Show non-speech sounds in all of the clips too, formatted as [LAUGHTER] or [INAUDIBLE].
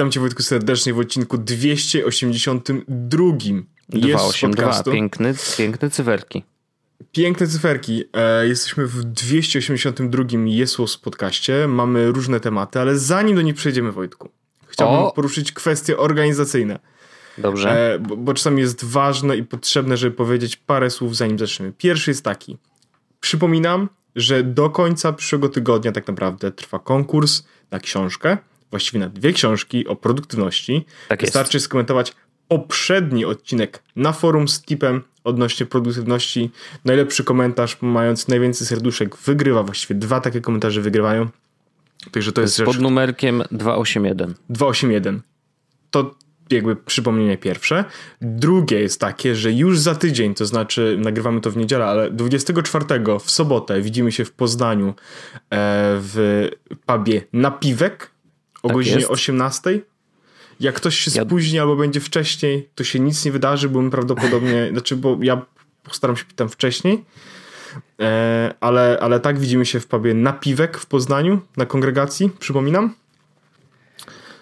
Witam Cię Wojtku serdecznie w odcinku 282. 282, piękny, piękne cyferki. Piękne cyferki. E, jesteśmy w 282 Jesłos podcaście. Mamy różne tematy, ale zanim do nich przejdziemy, Wojtku, chciałbym o. poruszyć kwestie organizacyjne. Dobrze. E, bo, bo czasami jest ważne i potrzebne, żeby powiedzieć parę słów, zanim zaczniemy. Pierwszy jest taki. Przypominam, że do końca przyszłego tygodnia tak naprawdę trwa konkurs na książkę właściwie na dwie książki o produktywności. Tak Wystarczy jest. skomentować poprzedni odcinek na forum z tipem odnośnie produktywności. Najlepszy komentarz, mając najwięcej serduszek, wygrywa. Właściwie dwa takie komentarze wygrywają. Także to jest rzecz... Pod numerkiem 281. 281. To jakby przypomnienie pierwsze. Drugie jest takie, że już za tydzień, to znaczy nagrywamy to w niedzielę, ale 24 w sobotę widzimy się w Poznaniu e, w pubie Napiwek o tak godzinie jest. 18. Jak ktoś się ja... spóźni albo będzie wcześniej, to się nic nie wydarzy, bo my prawdopodobnie, [LAUGHS] znaczy, bo ja postaram się tam wcześniej, e, ale, ale tak widzimy się w pubie Napiwek w Poznaniu, na kongregacji, przypominam.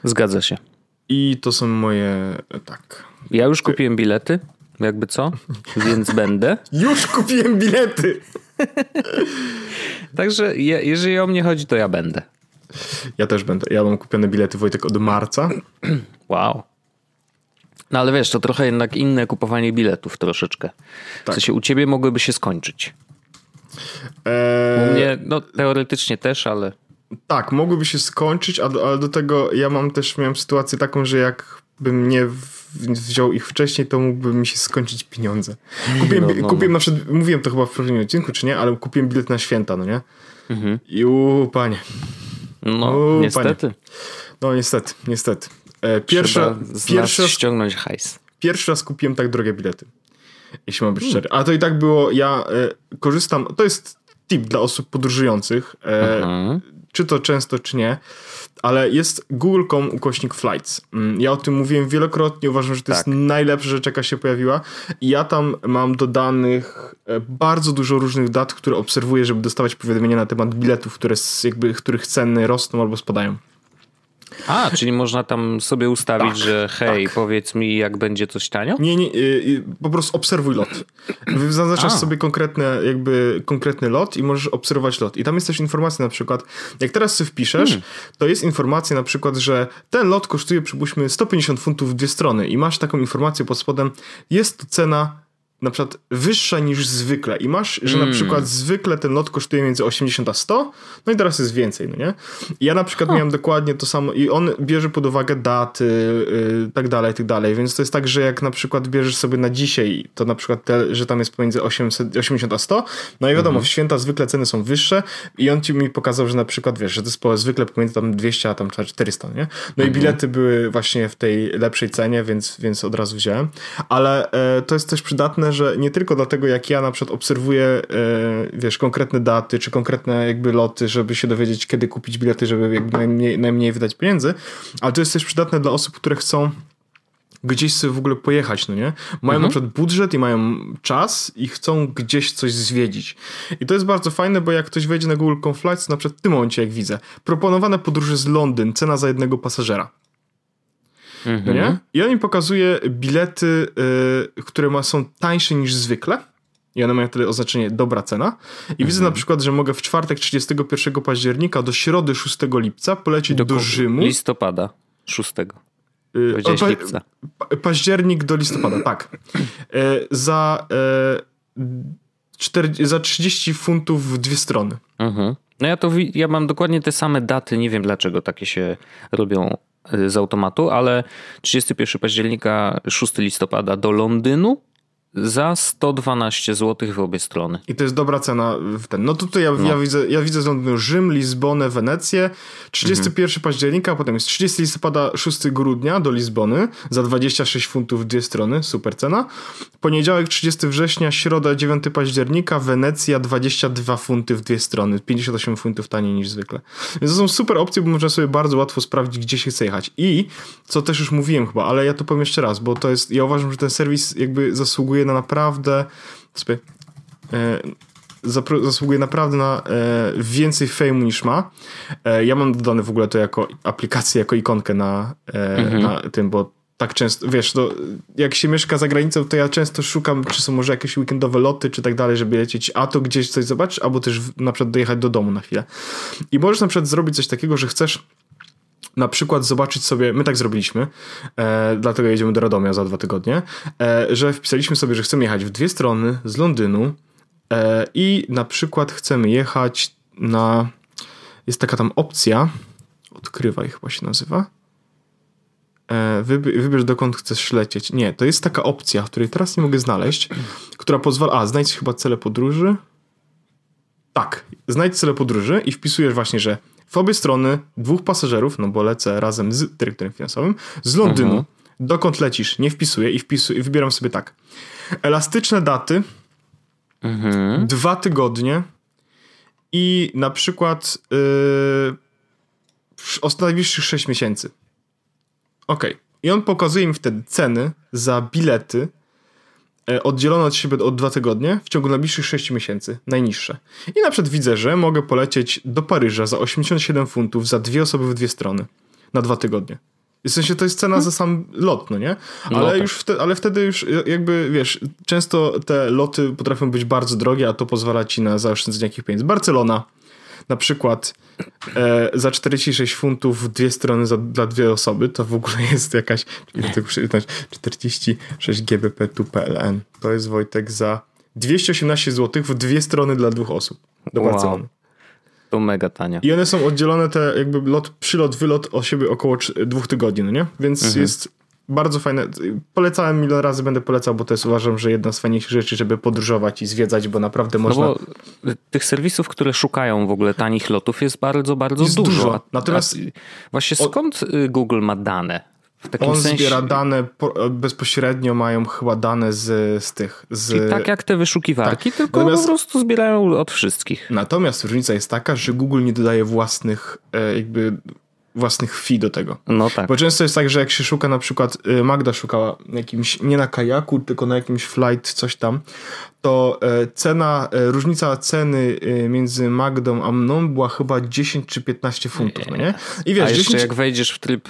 Zgadza się. I to są moje, tak. Ja już kupiłem bilety, jakby co, [LAUGHS] więc będę. Już kupiłem bilety! [LAUGHS] Także je, jeżeli o mnie chodzi, to ja będę. Ja też będę. Ja mam kupione bilety Wojtek od marca. [CLEARS THROAT] Wow. No ale wiesz, to trochę jednak inne kupowanie biletów troszeczkę. Tak. W sensie u ciebie mogłyby się skończyć. Eee... U mnie, no teoretycznie też, ale... Tak, mogłyby się skończyć, ale do tego ja mam też, miałem sytuację taką, że jakbym nie wziął ich wcześniej, to mógłby mi się skończyć pieniądze. Kupiłem, no, no, kupiłem no. na przykład, mówiłem to chyba w poprzednim odcinku, czy nie, ale kupiłem bilet na święta, no nie? Mhm. I u, panie. No, o, niestety. Panie. No, niestety, niestety. E, pierwsza, pierwszy raz ściągnąć hajs. Pierwszy raz kupiłem tak drogie bilety. Jeśli mam być hmm. szczery. A to i tak było, ja e, korzystam, to jest tip dla osób podróżujących, e, mhm. Czy to często, czy nie, ale jest google.com ukośnik flights. Mm, ja o tym mówiłem wielokrotnie, uważam, że to tak. jest najlepsza rzecz, jaka się pojawiła. I ja tam mam dodanych e, bardzo dużo różnych dat, które obserwuję, żeby dostawać powiadomienia na temat biletów, które jakby, których ceny rosną albo spadają. A, czyli można tam sobie ustawić, tak, że hej, tak. powiedz mi, jak będzie coś tanio? Nie, nie, y, po prostu obserwuj lot. Zaznaczasz A. sobie konkretne, jakby konkretny lot i możesz obserwować lot. I tam jest też informacja na przykład, jak teraz sobie wpiszesz, hmm. to jest informacja na przykład, że ten lot kosztuje, przypuśćmy, 150 funtów w dwie strony i masz taką informację pod spodem, jest to cena na przykład wyższa niż zwykle i masz, że mm. na przykład zwykle ten lot kosztuje między 80 a 100, no i teraz jest więcej, no nie? I ja na przykład miałem dokładnie to samo i on bierze pod uwagę daty, yy, tak dalej, tak dalej, więc to jest tak, że jak na przykład bierzesz sobie na dzisiaj, to na przykład te, że tam jest pomiędzy 800, 80 a 100, no i wiadomo, mm -hmm. w święta zwykle ceny są wyższe i on ci mi pokazał, że na przykład, wiesz, że to jest zwykle pomiędzy tam 200 a tam 400, nie? No mm -hmm. i mhm. bilety były właśnie w tej lepszej cenie, więc, więc od razu wziąłem, ale e, to jest też przydatne że nie tylko dlatego, jak ja na przykład obserwuję, e, wiesz, konkretne daty, czy konkretne jakby loty, żeby się dowiedzieć, kiedy kupić bilety, żeby jakby najmniej, najmniej wydać pieniędzy, ale to jest też przydatne dla osób, które chcą gdzieś sobie w ogóle pojechać, no nie? Mają mhm. na przykład budżet i mają czas i chcą gdzieś coś zwiedzić. I to jest bardzo fajne, bo jak ktoś wejdzie na Google Flights, to na przykład w tym momencie, jak widzę, proponowane podróże z Londyn, cena za jednego pasażera. Mhm. No nie? I on mi pokazuje bilety, y, które ma, są tańsze niż zwykle. I one mają wtedy oznaczenie dobra cena. I mhm. widzę na przykład, że mogę w czwartek 31 października do środy 6 lipca polecieć do, do Rzymu. Listopada 6. Y, pa, lipca. Pa, październik do listopada, tak. E, za, e, 4, za 30 funtów w dwie strony. Mhm. No ja to ja mam dokładnie te same daty, nie wiem dlaczego takie się robią z automatu, ale 31 października, 6 listopada do Londynu za 112 zł w obie strony. I to jest dobra cena w ten. No tutaj ja, no. ja widzę, ja widzę z Londynu Rzym, Lizbonę, Wenecję. 31 mhm. października, potem jest 30 listopada, 6 grudnia do Lizbony za 26 funtów w dwie strony, super cena. Poniedziałek 30 września, środa 9 października, Wenecja 22 funty w dwie strony, 58 funtów taniej niż zwykle. Więc to są super opcje, bo można sobie bardzo łatwo sprawdzić, gdzie się chce jechać. I, co też już mówiłem chyba, ale ja to powiem jeszcze raz, bo to jest, ja uważam, że ten serwis jakby zasługuje na naprawdę sobie, e, zasługuje naprawdę na e, więcej fejmu niż ma. E, ja mam dodane w ogóle to jako aplikację, jako ikonkę na, mhm. na tym, bo tak często, wiesz, to jak się mieszka za granicą, to ja często szukam, czy są może jakieś weekendowe loty, czy tak dalej, żeby lecieć, a to gdzieś coś zobaczyć, albo też na przykład dojechać do domu na chwilę. I możesz na przykład zrobić coś takiego, że chcesz na przykład zobaczyć sobie, my tak zrobiliśmy, e, dlatego jedziemy do Radomia za dwa tygodnie, e, że wpisaliśmy sobie, że chcemy jechać w dwie strony z Londynu e, i na przykład chcemy jechać na, jest taka tam opcja, odkrywaj chyba się nazywa, e, wybierz dokąd chcesz lecieć. Nie, to jest taka opcja, której teraz nie mogę znaleźć, [CLEARS THROAT] która pozwala, a znajdź chyba cele podróży, tak, znajdź cele podróży i wpisujesz właśnie, że w obie strony dwóch pasażerów, no bo lecę razem z dyrektorem finansowym, z Londynu, mhm. dokąd lecisz, nie wpisuję i, wpisuję, i wybieram sobie tak. Elastyczne daty, mhm. dwa tygodnie i na przykład yy, najbliższych 6 miesięcy. Ok. I on pokazuje mi wtedy ceny za bilety oddzielone od siebie o dwa tygodnie w ciągu najbliższych 6 miesięcy, najniższe. I na przykład widzę, że mogę polecieć do Paryża za 87 funtów za dwie osoby w dwie strony na dwa tygodnie. W sensie to jest cena hmm. za sam lot, no nie? Ale no tak. już wtedy, ale wtedy już jakby, wiesz, często te loty potrafią być bardzo drogie, a to pozwala ci na zaoszczędzenie jakichś pieniędzy. Barcelona, na przykład e, za 46 funtów dwie strony za, dla dwie osoby, to w ogóle [LAUGHS] jest jakaś, ile tego przeczytać, 46 GBP tu PLN. To jest Wojtek za 218 zł w dwie strony dla dwóch osób do wow. Barcelony. To mega tanie. I one są oddzielone, te jakby lot, przylot, wylot o siebie około dwóch tygodni, no nie? Więc mhm. jest bardzo fajne. Polecałem milion razy, będę polecał, bo to jest uważam, że jedna z fajniejszych rzeczy, żeby podróżować i zwiedzać, bo naprawdę można. No bo tych serwisów, które szukają w ogóle tanich lotów jest bardzo, bardzo jest dużo. dużo. Natomiast A właśnie skąd y, Google ma dane? On sensie... zbiera dane bezpośrednio, mają chyba dane z, z tych. Z... I tak jak te wyszukiwarki, tak. tylko Natomiast... po prostu zbierają od wszystkich. Natomiast różnica jest taka, że Google nie dodaje własnych e, jakby własnych fee do tego. No tak. Bo często jest tak, że jak się szuka na przykład, y, Magda szukała jakimś, nie na kajaku, tylko na jakimś flight, coś tam, to e, cena, e, różnica ceny e, między Magdą a mną była chyba 10 czy 15 funtów, no nie? I wiesz, a jeszcze 10... jak wejdziesz w tryb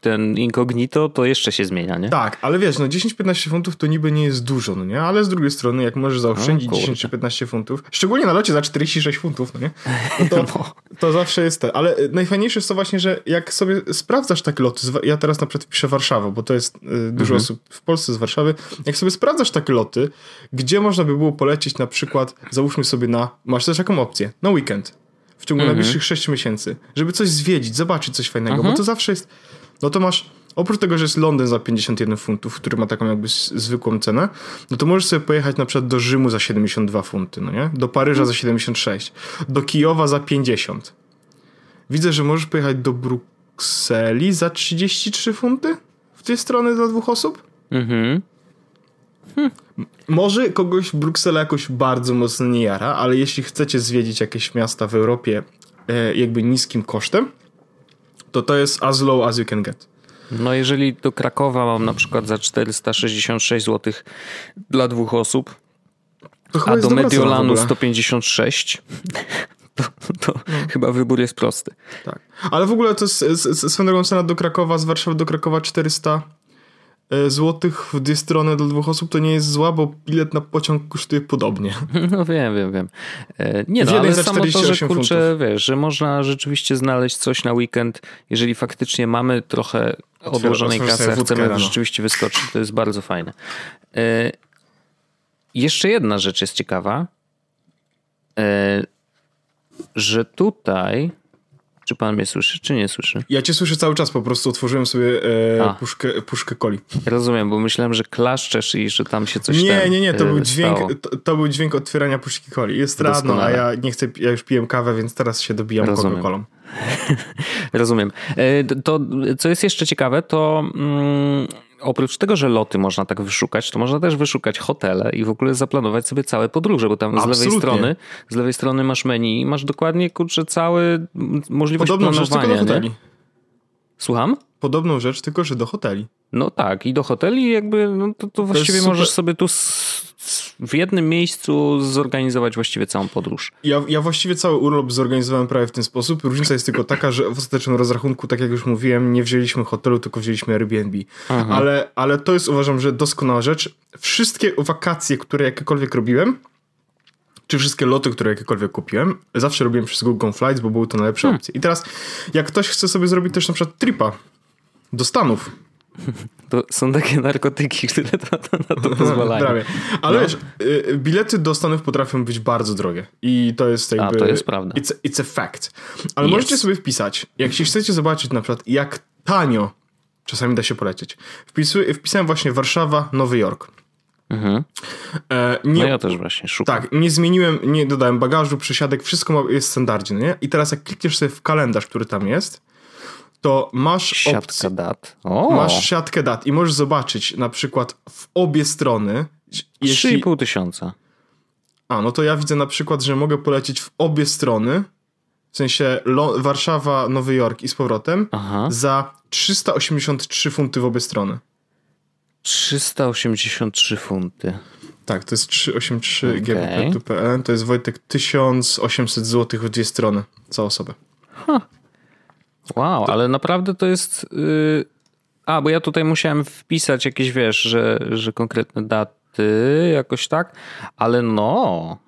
ten incognito, to jeszcze się zmienia, nie? Tak, ale wiesz, no 10-15 funtów to niby nie jest dużo, no nie? Ale z drugiej strony, jak możesz zaoszczędzić no, 10 czy 15 funtów, szczególnie na locie za 46 funtów, no nie? [LAUGHS] No to, no. to zawsze jest to. Ale najfajniejsze jest to właśnie, że jak sobie sprawdzasz takie loty, ja teraz na przykład piszę Warszawę, bo to jest dużo mhm. osób w Polsce z Warszawy, jak sobie sprawdzasz takie loty, gdzie można by było polecieć na przykład, załóżmy sobie na, masz też taką opcję, na weekend, w ciągu mhm. najbliższych 6 miesięcy, żeby coś zwiedzić, zobaczyć coś fajnego, mhm. bo to zawsze jest, no to masz, oprócz tego, że jest Londyn za 51 funtów, który ma taką jakby zwykłą cenę, no to możesz sobie pojechać na przykład do Rzymu za 72 funty, no nie? Do Paryża za 76, do Kijowa za 50. Widzę, że możesz pojechać do Brukseli za 33 funty w tej strony dla dwóch osób. Mhm. Hmm. Może kogoś Bruksela jakoś bardzo mocno nie jara, ale jeśli chcecie zwiedzić jakieś miasta w Europie e, jakby niskim kosztem, to to jest as low as you can get. No jeżeli do Krakowa mam na przykład za 466 zł dla dwóch osób, a do Mediolanu 156, to, to no. chyba wybór jest prosty. Tak. Ale w ogóle to jest swoją drogą cena do Krakowa, z Warszawy do Krakowa 400 E, złotych w dwie strony dla dwóch osób to nie jest zła, bo bilet na pociąg kosztuje podobnie. [LAUGHS] No wiem, wiem, wiem. E, nie no, ale samo to, że kurczę, wiesz, że można rzeczywiście znaleźć coś na weekend, jeżeli faktycznie mamy trochę odłożonej kasy, a chcemy rano. rzeczywiście wyskoczyć, to jest bardzo fajne. E, jeszcze jedna rzecz jest ciekawa, że tutaj czy pan mnie słyszy, czy nie słyszy? Ja cię słyszę cały czas, po prostu otworzyłem sobie e, puszkę, puszkę coli. Rozumiem, bo myślałem, że klaszczesz i że tam się coś Nie, nie, nie, to był, e, dźwięk, to, to, był dźwięk otwierania puszki coli. Jest rano, a ja nie chcę, ja już piję kawę, więc teraz się dobijam Coca-Colą. [LAUGHS] Rozumiem. E, to, co jest jeszcze ciekawe, to mm, oprócz tego, że loty można tak wyszukać, to można też wyszukać hotele i w ogóle zaplanować sobie całe podróże, bo tam Absolutnie. z lewej strony, z lewej strony masz menu i masz dokładnie kurczę cały możliwość Podobno, planowania. Nie? Słucham? Podobną rzecz, tylko że do hoteli. No tak, i do hoteli jakby, no to, to właściwie super. możesz sobie tu w jednym miejscu zorganizować właściwie całą podróż. Ja, ja właściwie cały urlop zorganizowałem prawie w ten sposób. Różnica jest tylko taka, że w ostatecznym rozrachunku, tak jak już mówiłem, nie wzięliśmy hotelu, tylko wzięliśmy Airbnb. Ale, ale to jest uważam, że doskonała rzecz. Wszystkie wakacje, które jakiekolwiek robiłem, czy wszystkie loty, które jakiekolwiek kupiłem, zawsze robiłem przez Google Flights, bo były to najlepsze Hmm. opcje. I teraz, jak ktoś chce sobie zrobić też na przykład tripa do Stanów, [LAUGHS] To są takie narkotyki, które to, to, na to [LAUGHS] pozwalają. Prawie. Ale wiesz, y, bilety do Stanów potrafią być bardzo drogie. I to jest jakby... to jest prawda. It's a, it's a fact. Ale Yes. możecie sobie wpisać, jak się chcecie zobaczyć na przykład, jak tanio czasami da się polecieć. Wpisuję, wpisałem właśnie Warszawa, Nowy Jork. Mhm. E, nie, No ja też właśnie szukam. tak, nie zmieniłem, nie dodałem bagażu, przysiadek, wszystko jest w standardzie, no nie? I teraz jak klikniesz sobie w kalendarz, który tam jest, to masz Siatka opcję, dat. O, masz siatkę dat i możesz zobaczyć na przykład w obie strony, jeśli, 3,5 tysiąca. A, no to ja widzę na przykład, że mogę polecieć w obie strony, w sensie Warszawa, Nowy Jork i z powrotem, Aha. za 383 funty w obie strony. 383 funty. Tak, to jest 383 Okej. gbp.pl, to jest Wojtek 1800 zł w dwie strony za osobę. Wow, ale naprawdę to jest. Yy... A, bo ja tutaj musiałem wpisać jakieś, wiesz, że, że konkretne daty, jakoś tak, ale no.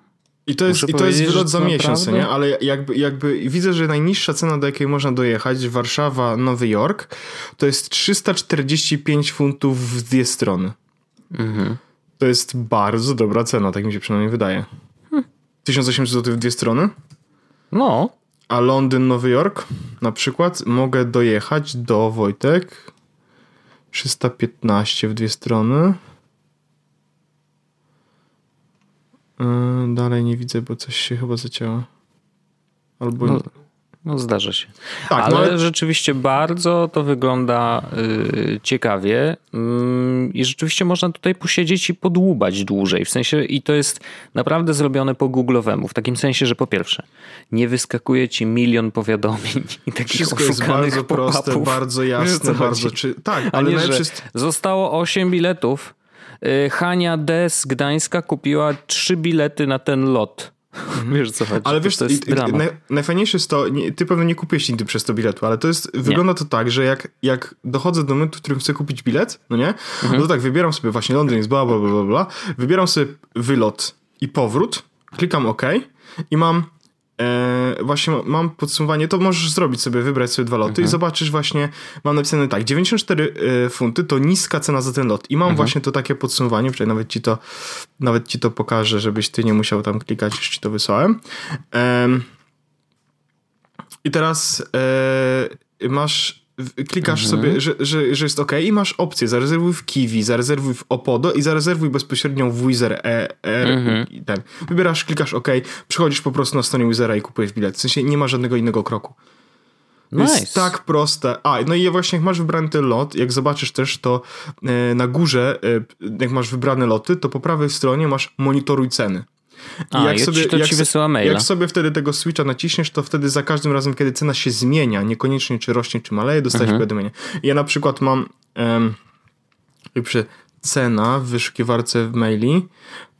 I to jest, Muszę i to jest wylot za miesiąc, naprawdę- nie? Ale jakby, jakby widzę, że najniższa cena, do jakiej można dojechać, Warszawa, Nowy Jork, to jest 345 funtów w dwie strony. Mhm. To jest bardzo dobra cena, tak mi się przynajmniej wydaje. 1800 zł w dwie strony, No, a Londyn, Nowy Jork na przykład mogę dojechać do Wojtek 315 w dwie strony. Yy, dalej nie widzę, bo coś się chyba zacięło. Albo... No, no zdarza się. tak, ale no rzeczywiście bardzo to wygląda y, ciekawie Ym, i rzeczywiście można tutaj posiedzieć i podłubać dłużej. W sensie, i to jest naprawdę zrobione po googlowemu. W takim sensie, że po pierwsze, nie wyskakuje ci milion powiadomień [LAUGHS] i takich wszystko jest bardzo proste, bardzo jasne, [LAUGHS] bardzo czy... Tak, ale nie, jest... zostało 8 biletów. Y, Hania D z Gdańska kupiła 3 bilety na ten lot. Wiesz co chodzi? Mhm. Ale wiesz, to jest i- naj, najfajniejsze jest to, nie, ty pewnie nie kupiłeś nigdy przez to biletu, ale to jest, wygląda to tak, że jak, jak dochodzę do momentu, w którym chcę kupić bilet, no nie, Mhm. no to tak, wybieram sobie właśnie Londyn, jest bla, bla, bla, bla, bla, wybieram sobie wylot i powrót, klikam OK i mam e, właśnie ma- mam podsumowanie, to możesz zrobić sobie, wybrać sobie dwa loty Mhm. i zobaczysz właśnie, mam napisane tak, 94 e, funty to niska cena za ten lot i mam Mhm. właśnie to takie podsumowanie, wczoraj nawet ci to nawet ci to pokażę, żebyś ty nie musiał tam klikać, już ci to wysłałem. Em, I teraz e, masz, klikasz Mhm. sobie, że, że, że jest OK i masz opcję, zarezerwuj w Kiwi, zarezerwuj w Opodo i zarezerwuj bezpośrednio w Wizer e, R Mhm. ten. Wybierasz, klikasz OK, przychodzisz po prostu na stronie Wizera i kupujesz bilet. W sensie nie ma żadnego innego kroku. Nice. Jest tak proste. A, no i właśnie jak masz wybrany ten lot, jak zobaczysz też, to e, na górze, e, jak masz wybrane loty, to po prawej stronie masz monitoruj ceny. A, i ci- to ci se- wysyła maila. jak sobie wtedy tego switcha naciśniesz, to wtedy za każdym razem, kiedy cena się zmienia, niekoniecznie czy rośnie, czy maleje, dostajesz Mhm. powiadomienie. Ja na przykład mam um, przy cena w wyszukiwarce w maili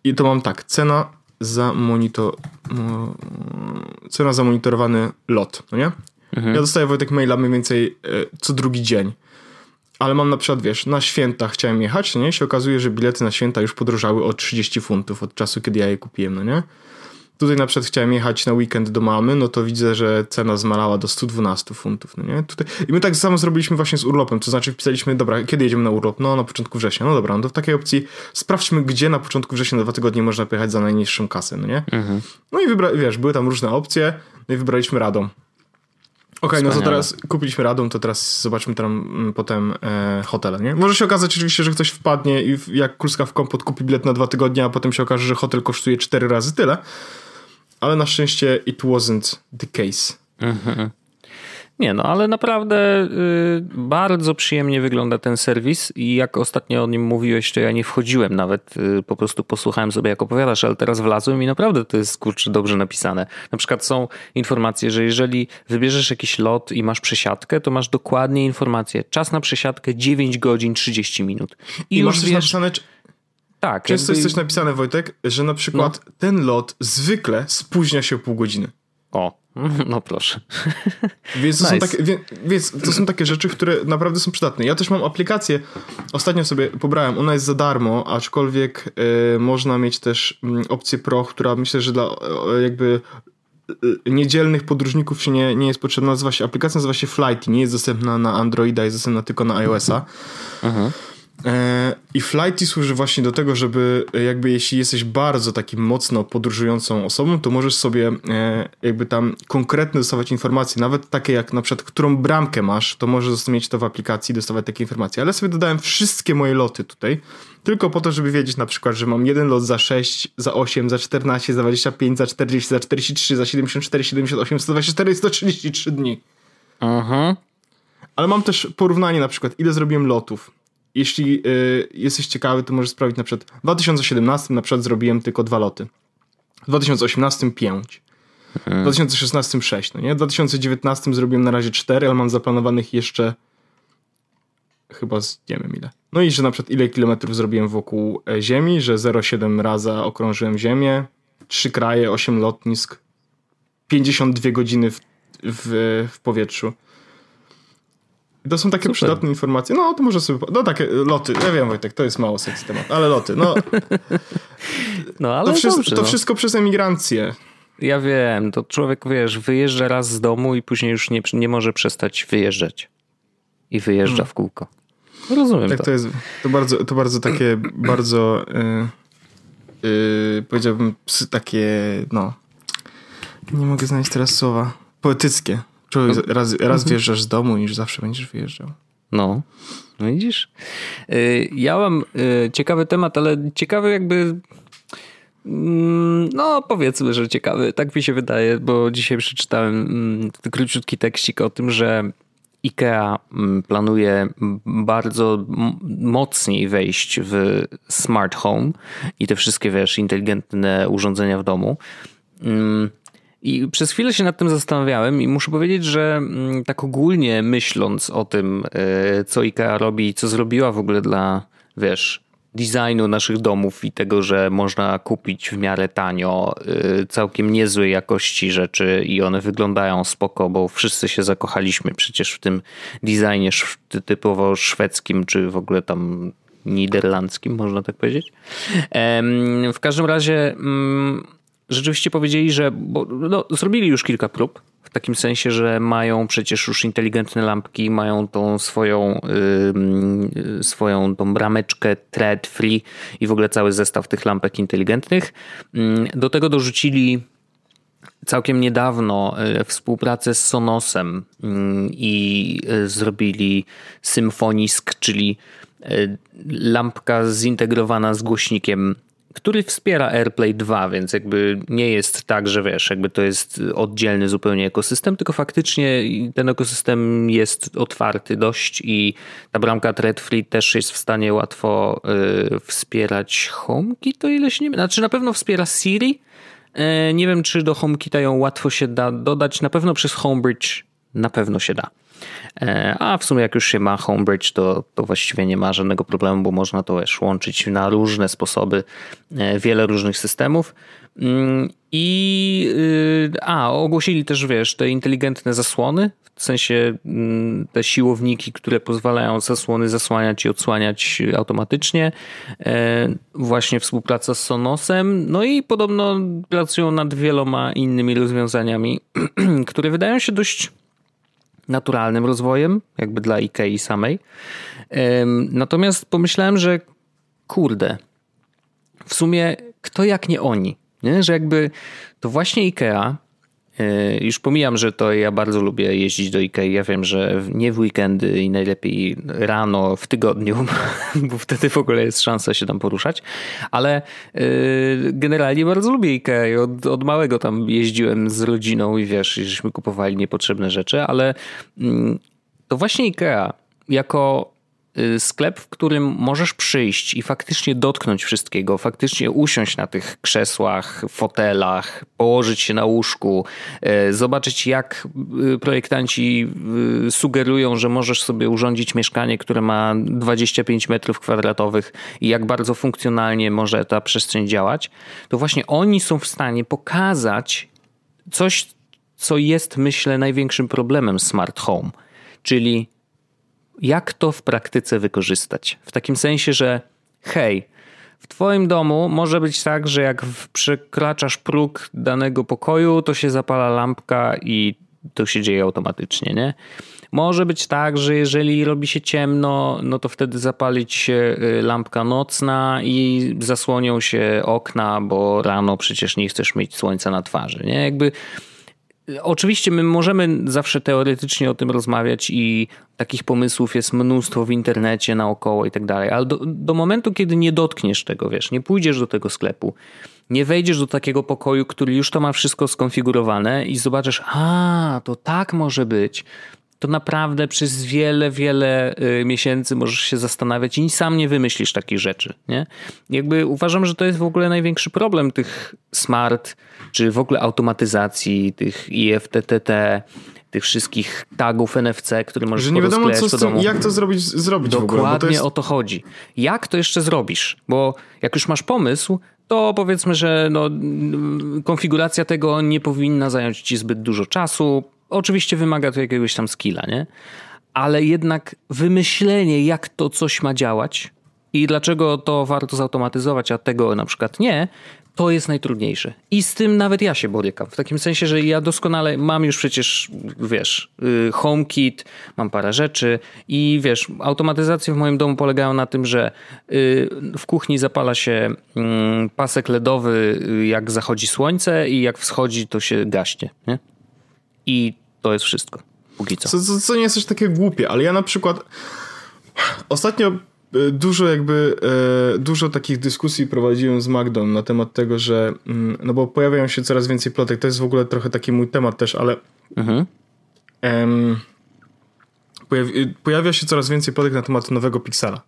i to mam tak, cena za monitor... mo- cena za monitorowany lot, no nie? Mhm. Ja dostaję Wojtek maila mniej więcej e, co drugi dzień. Ale mam na przykład, wiesz, na święta chciałem jechać, nie? Się okazuje, że bilety na święta już podrożały o 30 funtów od czasu, kiedy ja je kupiłem, no nie? Tutaj na przykład chciałem jechać na weekend do mamy, no to widzę, że cena zmalała do 112 funtów, no nie? Tutaj... I my tak samo zrobiliśmy właśnie z urlopem, to znaczy wpisaliśmy, dobra, kiedy jedziemy na urlop? No na początku września, no dobra, no to w takiej opcji sprawdźmy, gdzie na początku września na dwa tygodnie można pojechać za najniższą kasę, no nie? Mhm. No i wybra- wiesz, były tam różne opcje, no i wybraliśmy Radom. Okej, no to teraz kupiliśmy Radom, to teraz zobaczmy tam mm, potem e, hotel, nie? Może się okazać oczywiście, że ktoś wpadnie i w- jak kulska w kompot kupi bilet na dwa tygodnie, a potem się okaże, że hotel kosztuje cztery razy tyle. Ale na szczęście it wasn't the case. Mhm. Nie, no ale naprawdę y, bardzo przyjemnie wygląda ten serwis i jak ostatnio o nim mówiłeś, to ja nie wchodziłem nawet, y, po prostu posłuchałem sobie jak opowiadasz, ale teraz wlazłem i naprawdę to jest kurczę dobrze napisane. Na przykład są informacje, że jeżeli wybierzesz jakiś lot i masz przesiadkę, to masz dokładnie informację. Czas na przesiadkę 9 godzin 30 minut. I, I już masz wiesz... napisane, tak. Często jakby... jest coś napisane, Wojtek, że na przykład no. ten lot zwykle spóźnia się pół godziny. O, [LAUGHS] no proszę. [LAUGHS] Więc to, nice. są takie, więc to są takie rzeczy, które naprawdę są przydatne. Ja też mam aplikację, ostatnio sobie pobrałem, ona jest za darmo, aczkolwiek y, można mieć też y, opcję Pro, która myślę, że dla y, jakby niedzielnych podróżników się nie, nie jest potrzebna. Nazywa się, aplikacja nazywa się Flighty, nie jest dostępna na Androida, jest dostępna tylko na iOS-a. Mhm. E, I Flighty służy właśnie do tego, żeby e, jakby jeśli jesteś bardzo takim mocno podróżującą osobą, to możesz sobie e, jakby tam konkretne dostawać informacje, nawet takie jak na przykład, którą bramkę masz, to możesz mieć to w aplikacji i dostawać takie informacje. Ale sobie dodałem wszystkie moje loty tutaj, tylko po to, żeby wiedzieć na przykład, że mam jeden lot za 6, za 8, za 14, za 25, za 40, za 43, za 74, 78, 124, 133 dni. Mhm. Ale mam też porównanie na przykład, ile zrobiłem lotów jeśli y, jesteś ciekawy, to możesz sprawdzić na przykład w 2017 na przykład zrobiłem tylko dwa loty. W 2018 5. W 2016 6, no nie? W 2019 zrobiłem na razie 4, ale mam zaplanowanych jeszcze chyba z, nie wiem ile. No i że na przykład ile kilometrów zrobiłem wokół e, Ziemi, że 0,7 raza okrążyłem Ziemię, 3 kraje, 8 lotnisk, 52 godziny w, w, w powietrzu. I to są takie Super. przydatne informacje. No, to może sobie. No, takie loty. Ja wiem, Wojtek, to jest mało seks temat, ale loty. No, [LAUGHS] no ale to, wszystko, dobrze, to no. wszystko przez emigrancję. Ja wiem, to człowiek, wiesz, wyjeżdża raz z domu i później już nie, nie może przestać wyjeżdżać. I wyjeżdża hmm. w kółko. No, rozumiem tak, to. to jest to bardzo, to bardzo takie, [CLEARS THROAT] bardzo yy, yy, powiedziałbym takie, no nie mogę znaleźć teraz słowa, poetyckie. Człowiek no. raz, raz mhm. wjeżdżasz z domu, niż zawsze będziesz wyjeżdżał. No, no widzisz? Y, ja mam y, ciekawy temat, ale ciekawy jakby... Mm, no, powiedzmy, że ciekawy. Tak mi się wydaje, bo dzisiaj przeczytałem mm, króciutki tekstik o tym, że IKEA mm, planuje bardzo mocniej wejść w smart home i te wszystkie, wiesz, inteligentne urządzenia w domu. I przez chwilę się nad tym zastanawiałem i muszę powiedzieć, że mm, tak ogólnie myśląc o tym, e, co IKEA robi co zrobiła w ogóle dla, wiesz, designu naszych domów i tego, że można kupić w miarę tanio e, całkiem niezłej jakości rzeczy i one wyglądają spoko, bo wszyscy się zakochaliśmy przecież w tym designie typowo szwedzkim, czy w ogóle tam niderlandzkim, można tak powiedzieć. W każdym razie mm, rzeczywiście powiedzieli, że bo, no, zrobili już kilka prób. W takim sensie, że mają przecież już inteligentne lampki, mają tą swoją, yy, swoją tą brameczkę thread free i w ogóle cały zestaw tych lampek inteligentnych. Yy, do tego dorzucili całkiem niedawno y, współpracę z Sonosem y, i y, zrobili Symfonisk, czyli lampka zintegrowana z głośnikiem który wspiera AirPlay 2, więc jakby nie jest tak, że wiesz, jakby to jest oddzielny zupełnie ekosystem, tylko faktycznie ten ekosystem jest otwarty dość i ta bramka Threadfree też jest w stanie łatwo y, wspierać HomeKit, to ile się nie... Znaczy na pewno wspiera Siri, y, nie wiem czy do HomeKita ją łatwo się da dodać, na pewno przez Homebridge na pewno się da. E, a w sumie jak już się ma Homebridge, to, to właściwie nie ma żadnego problemu, bo można to też łączyć na różne sposoby, e, wiele różnych systemów. Mm, I y, a, ogłosili też, wiesz, te inteligentne zasłony, w sensie mm, te siłowniki, które pozwalają zasłony zasłaniać i odsłaniać automatycznie. E, właśnie współpraca z Sonosem. No i podobno pracują nad wieloma innymi rozwiązaniami, [CLEARS THROAT] które wydają się dość naturalnym rozwojem, jakby dla Ikei samej. Natomiast pomyślałem, że kurde, w sumie kto jak nie oni, nie? że jakby to właśnie Ikea już pomijam, że to ja bardzo lubię jeździć do Ikei. Ja wiem, że nie w weekendy i najlepiej rano w tygodniu, [LAUGHS] bo wtedy w ogóle jest szansa się tam poruszać, ale e, generalnie bardzo lubię Ikea. Od, od małego tam jeździłem z rodziną i wiesz, żeśmy kupowali niepotrzebne rzeczy, ale mm, to właśnie Ikea jako sklep, w którym możesz przyjść i faktycznie dotknąć wszystkiego, faktycznie usiąść na tych krzesłach, fotelach, położyć się na łóżku, y, zobaczyć jak y, projektanci sugerują, że możesz sobie urządzić mieszkanie, które ma 25 metrów kwadratowych i jak bardzo funkcjonalnie może ta przestrzeń działać, to właśnie oni są w stanie pokazać coś, co jest myślę największym problemem smart home, czyli jak to w praktyce wykorzystać. W takim sensie, że hej, w Twoim domu może być tak, że jak przekraczasz próg danego pokoju, to się zapala lampka i to się dzieje automatycznie, nie? Może być tak, że jeżeli robi się ciemno, no to wtedy zapalić się y, lampka nocna i zasłonią się okna, bo rano przecież nie chcesz mieć słońca na twarzy, nie? Jakby Oczywiście my możemy zawsze teoretycznie o tym rozmawiać i takich pomysłów jest mnóstwo w internecie naokoło i tak dalej, ale do, do, momentu, kiedy nie dotkniesz tego, wiesz, nie pójdziesz do tego sklepu, nie wejdziesz do takiego pokoju, który już to ma wszystko skonfigurowane i zobaczysz, a, to tak może być, to naprawdę przez wiele, wiele y, miesięcy możesz się zastanawiać i sam nie wymyślisz takich rzeczy. Nie? Jakby uważam, że to jest w ogóle największy problem tych smart, czy w ogóle automatyzacji, tych IFTTT, tych wszystkich tagów NFC, które możesz Że nie wiadomo, co z tym, jak to zrobić, zrobić Dokładnie w ogóle. Dokładnie jest... o to chodzi. Jak to jeszcze zrobisz? Bo jak już masz pomysł, to powiedzmy, że no, konfiguracja tego nie powinna zająć ci zbyt dużo czasu. Oczywiście wymaga to jakiegoś tam skilla, nie? Ale jednak wymyślenie, jak to coś ma działać i dlaczego to warto zautomatyzować, a tego na przykład nie, to jest najtrudniejsze. I z tym nawet ja się borykam. W takim sensie, że ja doskonale mam już przecież, wiesz, y, HomeKit, mam parę rzeczy i wiesz, automatyzacje w moim domu polegają na tym, że y, w kuchni zapala się mm, pasek LEDowy, y, jak zachodzi słońce i jak wschodzi, to się gaśnie. Nie? I to jest wszystko. Póki co. Co, co, co nie jest coś takie głupie, ale ja na przykład ostatnio e, dużo jakby, e, dużo takich dyskusji prowadziłem z Magdą na temat tego, że mm, no bo pojawiają się coraz więcej plotek, to jest w ogóle trochę taki mój temat też, ale mhm. em, pojawi, pojawia się coraz więcej plotek na temat nowego Pixela.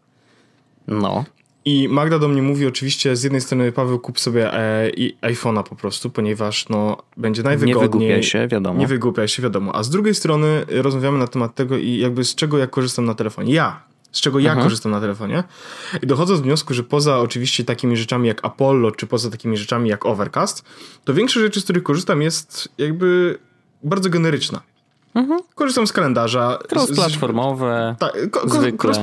No. I Magda do mnie mówi oczywiście, z jednej strony Paweł kup sobie e, iPhone'a po prostu, ponieważ no, będzie najwygodniej. Nie wygłupiaj się, wiadomo. Nie wygłupiaj się, wiadomo. A z drugiej strony rozmawiamy na temat tego i jakby z czego ja korzystam na telefonie. Ja, z czego ja Aha. korzystam na telefonie. I dochodzę do wniosku, że poza oczywiście takimi rzeczami jak Apollo, czy poza takimi rzeczami jak Overcast, to większość rzeczy, z których korzystam jest jakby bardzo generyczna. Mhm. Korzystam z kalendarza. Cross-platformowe. Tak, ko- cross,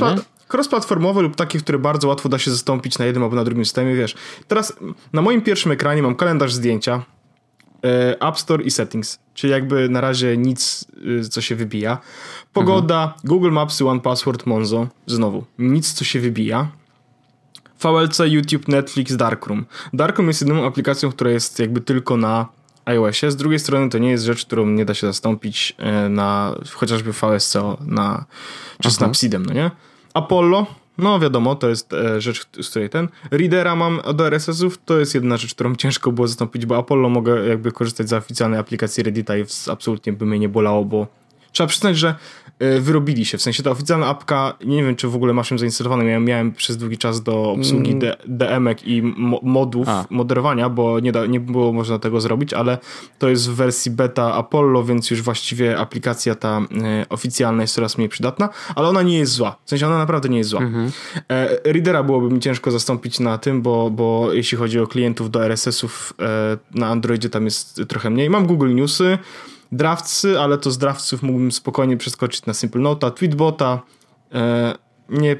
cross-platformowe lub takie, które bardzo łatwo da się zastąpić na jednym albo na drugim systemie, wiesz. Teraz na moim pierwszym ekranie mam kalendarz zdjęcia, e, App Store i Settings, czyli jakby na razie nic, e, co się wybija. Pogoda, mhm. Google Maps, One Password, Monzo, znowu, nic, co się wybija. VLC, YouTube, Netflix, Darkroom. Darkroom jest jedyną aplikacją, która jest jakby tylko na iOSie. Z drugiej strony to nie jest rzecz, którą nie da się zastąpić e, na chociażby VSCO na, czy mhm. Snapseedem, no nie? Apollo, no wiadomo, to jest e, rzecz, z której ten. Readera mam do RSS-ów, to jest jedna rzecz, którą ciężko było zastąpić, bo Apollo mogę jakby korzystać z oficjalnej aplikacji Reddita i absolutnie by mnie nie bolało, bo trzeba przyznać, że e, wyrobili się. W sensie ta oficjalna apka, nie wiem czy w ogóle masz ją zainstalowane, miałem, miałem przez długi czas do obsługi mm. DM-ek i modów A. moderowania, bo nie, da, nie było można tego zrobić, ale to jest w wersji beta Apollo, więc już właściwie aplikacja ta e, oficjalna jest coraz mniej przydatna, ale ona nie jest zła. W sensie ona naprawdę nie jest zła. Mhm. E, readera byłoby mi ciężko zastąpić na tym, bo, bo jeśli chodzi o klientów do RSS-ów e, na Androidzie tam jest trochę mniej. Mam Google Newsy, Drawcy, ale to z drawców mógłbym spokojnie przeskoczyć na Simple Note'a, Tweetbota. E, nie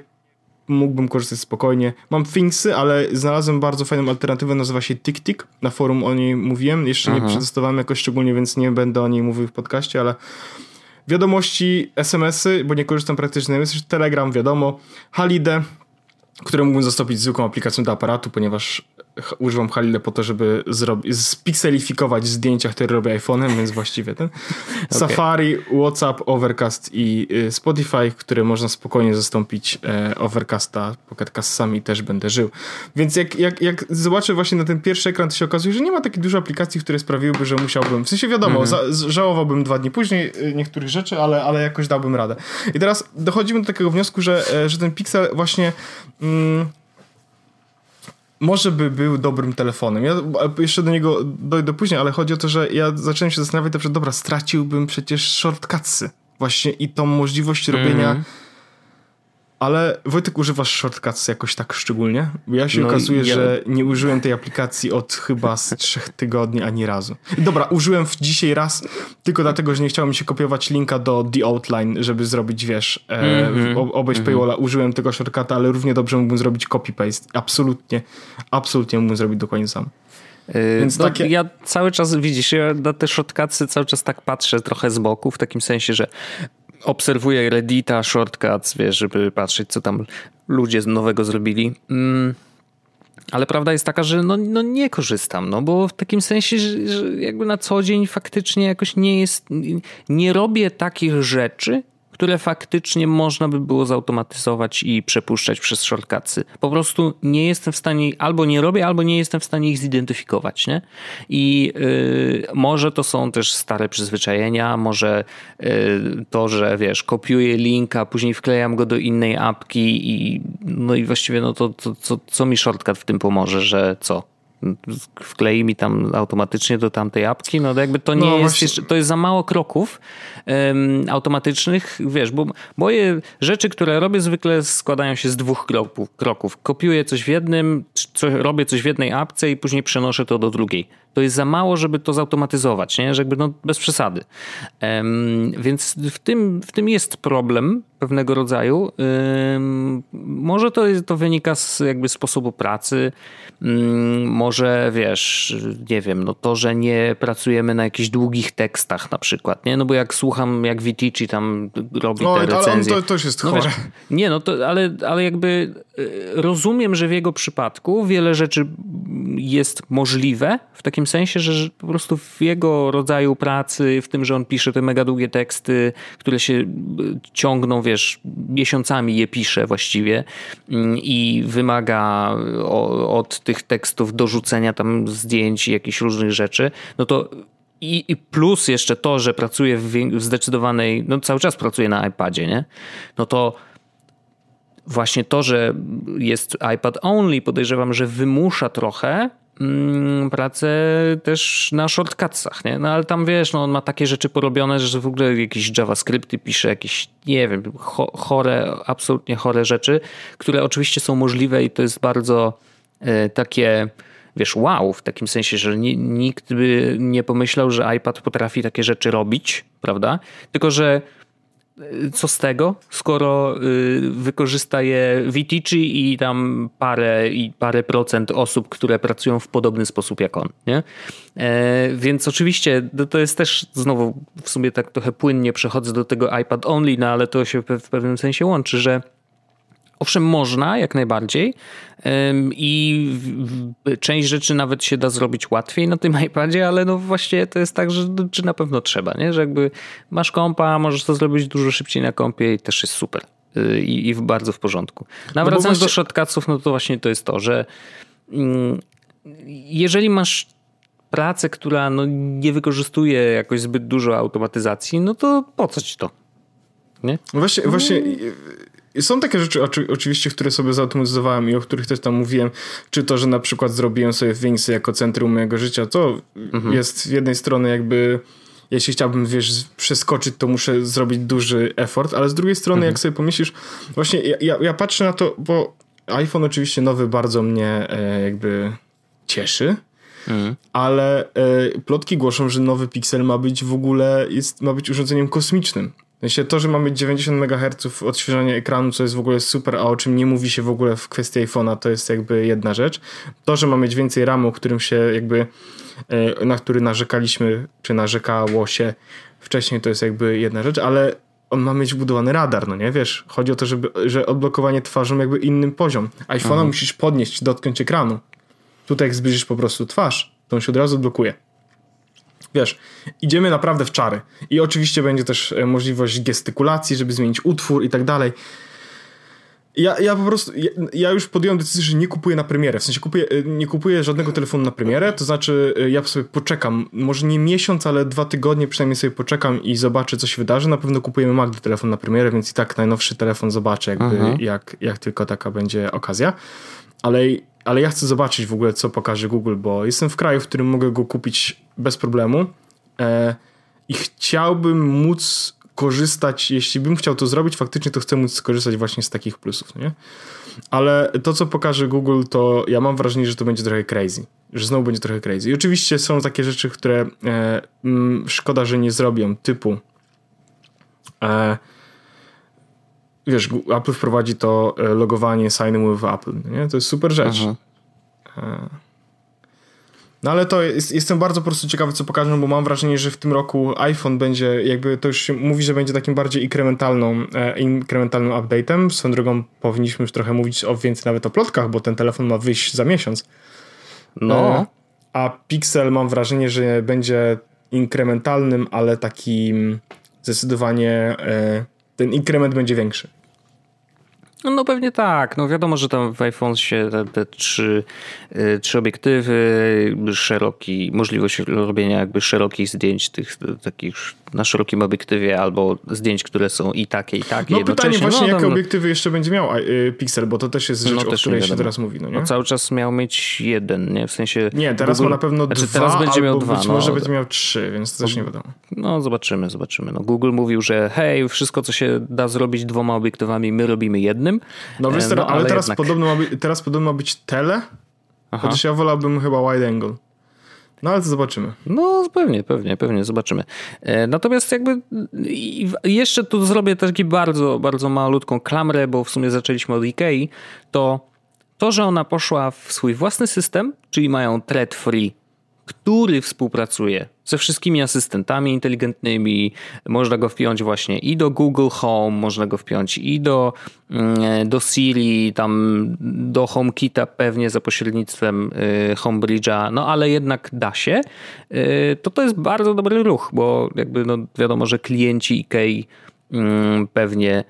mógłbym korzystać spokojnie. Mam Thingsy, ale znalazłem bardzo fajną alternatywę, nazywa się TickTick. Na forum o niej mówiłem, jeszcze Aha. nie przetestowałem jakoś szczególnie, więc nie będę o niej mówił w podcaście, ale wiadomości, SMS-y, bo nie korzystam praktycznie, jest Telegram, wiadomo, Halide, które mógłbym zastąpić zwykłą aplikacją do aparatu, ponieważ używam Halile po to, żeby zrobić, spikselifikować zdjęcia, które robię iPhone'em, więc właściwie ten. [LAUGHS] Okay. Safari, WhatsApp, Overcast i y, Spotify, które można spokojnie zastąpić e, Overcasta, Pocket Castami też będę żył. Więc jak, jak, jak zobaczę właśnie na ten pierwszy ekran, to się okazuje, że nie ma takich dużo aplikacji, które sprawiłyby, że musiałbym, w sensie wiadomo, -hmm. za, żałowałbym dwa dni później y, niektórych rzeczy, ale, ale jakoś dałbym radę. I teraz dochodzimy do takiego wniosku, że, e, że ten Pixel właśnie... Mm, może by był dobrym telefonem. Ja jeszcze do niego dojdę później, ale chodzi o to, że ja zacząłem się zastanawiać, że dobra, straciłbym przecież shortcutsy właśnie i tą możliwość robienia mm ale Wojtek, używasz shortcuts jakoś tak szczególnie? Bo ja się no, okazuje, ja... że nie użyłem tej aplikacji od chyba z trzech tygodni ani razu. Dobra, użyłem dzisiaj raz, tylko dlatego, że nie chciało mi się kopiować linka do The Outline, żeby zrobić, wiesz, e, mm -hmm. obejść mm -hmm. paywalla. Użyłem tego shortcuta, ale równie dobrze mógłbym zrobić copy-paste. Absolutnie, absolutnie mógłbym zrobić dokładnie sam. Yy, Więc no, takie... Ja cały czas, widzisz, ja na te shortcutsy cały czas tak patrzę trochę z boku, w takim sensie, że obserwuję Reddita, shortcuts, wiesz, żeby patrzeć, co tam ludzie nowego zrobili. Mm. Ale prawda jest taka, że no, no nie korzystam, no bo w takim sensie, że, że jakby na co dzień faktycznie jakoś nie jest, nie robię takich rzeczy, które faktycznie można by było zautomatyzować i przepuszczać przez shortcutsy. Po prostu nie jestem w stanie, albo nie robię, albo nie jestem w stanie ich zidentyfikować, nie? I yy, może to są też stare przyzwyczajenia, może yy, to, że wiesz, kopiuję linka, później wklejam go do innej apki i no i właściwie no to, to, to co mi shortcut w tym pomoże, że co? Wklei mi tam automatycznie do tamtej apki, no jakby to nie no, jest jeszcze, to jest za mało kroków um, automatycznych, wiesz, bo moje rzeczy, które robię zwykle składają się z dwóch kroków. kroków. Kopiuję coś w jednym, co, robię coś w jednej apce i później przenoszę to do drugiej. To jest za mało, żeby to zautomatyzować, nie? Że jakby no bez przesady. Um, więc w tym, w tym jest problem pewnego rodzaju. Um, może to, to wynika z jakby sposobu pracy, Mm, może wiesz, nie wiem, no to, że nie pracujemy na jakichś długich tekstach na przykład, nie? No bo jak słucham, jak Vitici tam robi te recenzje. Ale to, to jest no. Wiesz, nie, no to, ale, ale jakby y, rozumiem, że w jego przypadku wiele rzeczy jest możliwe, w takim sensie, że po prostu w jego rodzaju pracy, w tym, że on pisze te mega długie teksty, które się y, ciągną, wiesz, miesiącami je pisze właściwie mm, i wymaga od tych tekstów dorzucenia tam zdjęć i jakichś różnych rzeczy, no to i, i plus jeszcze to, że pracuję w, w zdecydowanej, no cały czas pracuję na iPadzie, nie? No to właśnie to, że jest iPad only, podejrzewam, że wymusza trochę mm, pracę też na shortcutsach, nie? No ale tam wiesz, no on ma takie rzeczy porobione, że w ogóle jakieś JavaScripty pisze, jakieś, nie wiem, chore, absolutnie chore rzeczy, które oczywiście są możliwe i to jest bardzo E, takie wiesz, wow, w takim sensie, że nikt by nie pomyślał, że iPad potrafi takie rzeczy robić, prawda? Tylko, że e, co z tego, skoro y, wykorzysta je Vitici i tam parę, i parę procent osób, które pracują w podobny sposób jak on, nie? E, więc oczywiście to jest też znowu w sumie tak trochę płynnie przechodzę do tego iPad only, no ale to się w pewnym sensie łączy, że Owszem, można jak najbardziej i część rzeczy nawet się da zrobić łatwiej na tym [LAUGHS] iPadzie, ale no właśnie to jest tak, że czy na pewno trzeba, nie? że jakby masz kompa, możesz to zrobić dużo szybciej na kompie i też jest super y, i, i bardzo w porządku. No wracając właśnie... do shortcutsów, no to właśnie to jest to, że mm, jeżeli masz pracę, która no nie wykorzystuje jakoś zbyt dużo automatyzacji, no to po co ci to? Nie? Właśnie, właśnie są takie rzeczy oczywiście, które sobie zautomatyzowałem i o których też tam mówiłem, czy to, że na przykład zrobiłem sobie Wingsy jako centrum mojego życia, to mhm. jest z jednej strony jakby jeśli chciałbym, wiesz, przeskoczyć, to muszę zrobić duży effort, ale z drugiej strony, mhm. jak sobie pomyślisz, właśnie ja, ja, ja, patrzę na to, bo iPhone oczywiście nowy bardzo mnie e, jakby cieszy, mhm. ale e, plotki głoszą, że nowy Pixel ma być w ogóle, jest, ma być urządzeniem kosmicznym. Sensie to, że mamy 90 MHz odświeżania ekranu, co jest w ogóle super, a o czym nie mówi się w ogóle w kwestii iPhone'a, to jest jakby jedna rzecz. To, że mamy mieć więcej RAMu, którym się jakby, e, na który narzekaliśmy, czy narzekało się wcześniej, to jest jakby jedna rzecz, ale on ma mieć wbudowany radar, no nie? Wiesz, chodzi o to, żeby, że odblokowanie twarzą jakby innym poziom. iPhone'a mhm. musisz podnieść, dotknąć ekranu. Tutaj jak zbliżysz po prostu twarz, to on się od razu blokuje. Wiesz, idziemy naprawdę w czary. I oczywiście będzie też e, możliwość gestykulacji, żeby zmienić utwór i tak dalej. Ja, ja po prostu, ja, ja, już podjąłem decyzję, że nie kupuję na premierę. W sensie kupuję, e, nie kupuję żadnego telefonu na premierę, to znaczy e, ja sobie poczekam, może nie miesiąc, ale dwa tygodnie przynajmniej sobie poczekam i zobaczę, co się wydarzy. Na pewno kupujemy Magdy telefon na premierę, więc i tak najnowszy telefon zobaczę, jakby, mhm. jak, jak tylko taka będzie okazja. Ale, ale ja chcę zobaczyć w ogóle, co pokaże Google, bo jestem w kraju, w którym mogę go kupić bez problemu e, i chciałbym móc korzystać, jeśli bym chciał to zrobić, faktycznie to chcę móc skorzystać właśnie z takich plusów, nie? Ale to, co pokaże Google, to ja mam wrażenie, że to będzie trochę crazy. Że znowu będzie trochę crazy. I oczywiście są takie rzeczy, które e, m, mm, szkoda, że nie zrobią, typu e, wiesz, Apple wprowadzi to e, logowanie sign with Apple, nie? To jest super rzecz. E, no ale to jest, jestem bardzo po prostu ciekawy, co pokażą, bo mam wrażenie, że w tym roku iPhone będzie jakby, to już się mówi, że będzie takim bardziej inkrementalną, e, inkrementalnym update'em. Swoją drogą powinniśmy już trochę mówić o więcej nawet o plotkach, bo ten telefon ma wyjść za miesiąc. No. E, a Pixel mam wrażenie, że będzie inkrementalnym, ale takim zdecydowanie e, ten inkrement będzie większy. No, no pewnie tak. No wiadomo, że tam w iPhone się te, te trzy, y, trzy obiektywy, szeroki, możliwość robienia jakby szerokich zdjęć tych takich na szerokim obiektywie albo zdjęć, które są i takie, i takie. No pytanie właśnie, no, jakie obiektywy jeszcze będzie miał y, Pixel, bo to też jest rzecz, no, o której się teraz mówi. No, nie? No, cały czas miał mieć jeden, nie? W sensie... Nie, teraz Google... ma na pewno znaczy, dwa, teraz będzie miał dwa. być może no, będzie miał trzy, więc to też nie wiadomo. No zobaczymy, zobaczymy. No, Google mówił, że hej, wszystko co się da zrobić dwoma obiektywami, my robimy jednym. No wiesz, e, no, ale, ale teraz, jednak... podobno ma być, teraz podobno ma być tele, Aha. chociaż ja wolałbym chyba wide angle. No ale to zobaczymy. No pewnie, pewnie, pewnie zobaczymy. E, natomiast jakby jeszcze tu zrobię taki bardzo, bardzo malutką klamrę, bo w sumie zaczęliśmy od Ikei, to to, że ona poszła w swój własny system, czyli mają thread free który współpracuje ze wszystkimi asystentami inteligentnymi. Można go wpiąć właśnie i do Google Home, można go wpiąć i do, mm, do Siri, tam do HomeKita pewnie za pośrednictwem y, HomeBridge'a, no ale jednak da się. Y, to to jest bardzo dobry ruch, bo jakby no wiadomo, że klienci IKEA mm, pewnie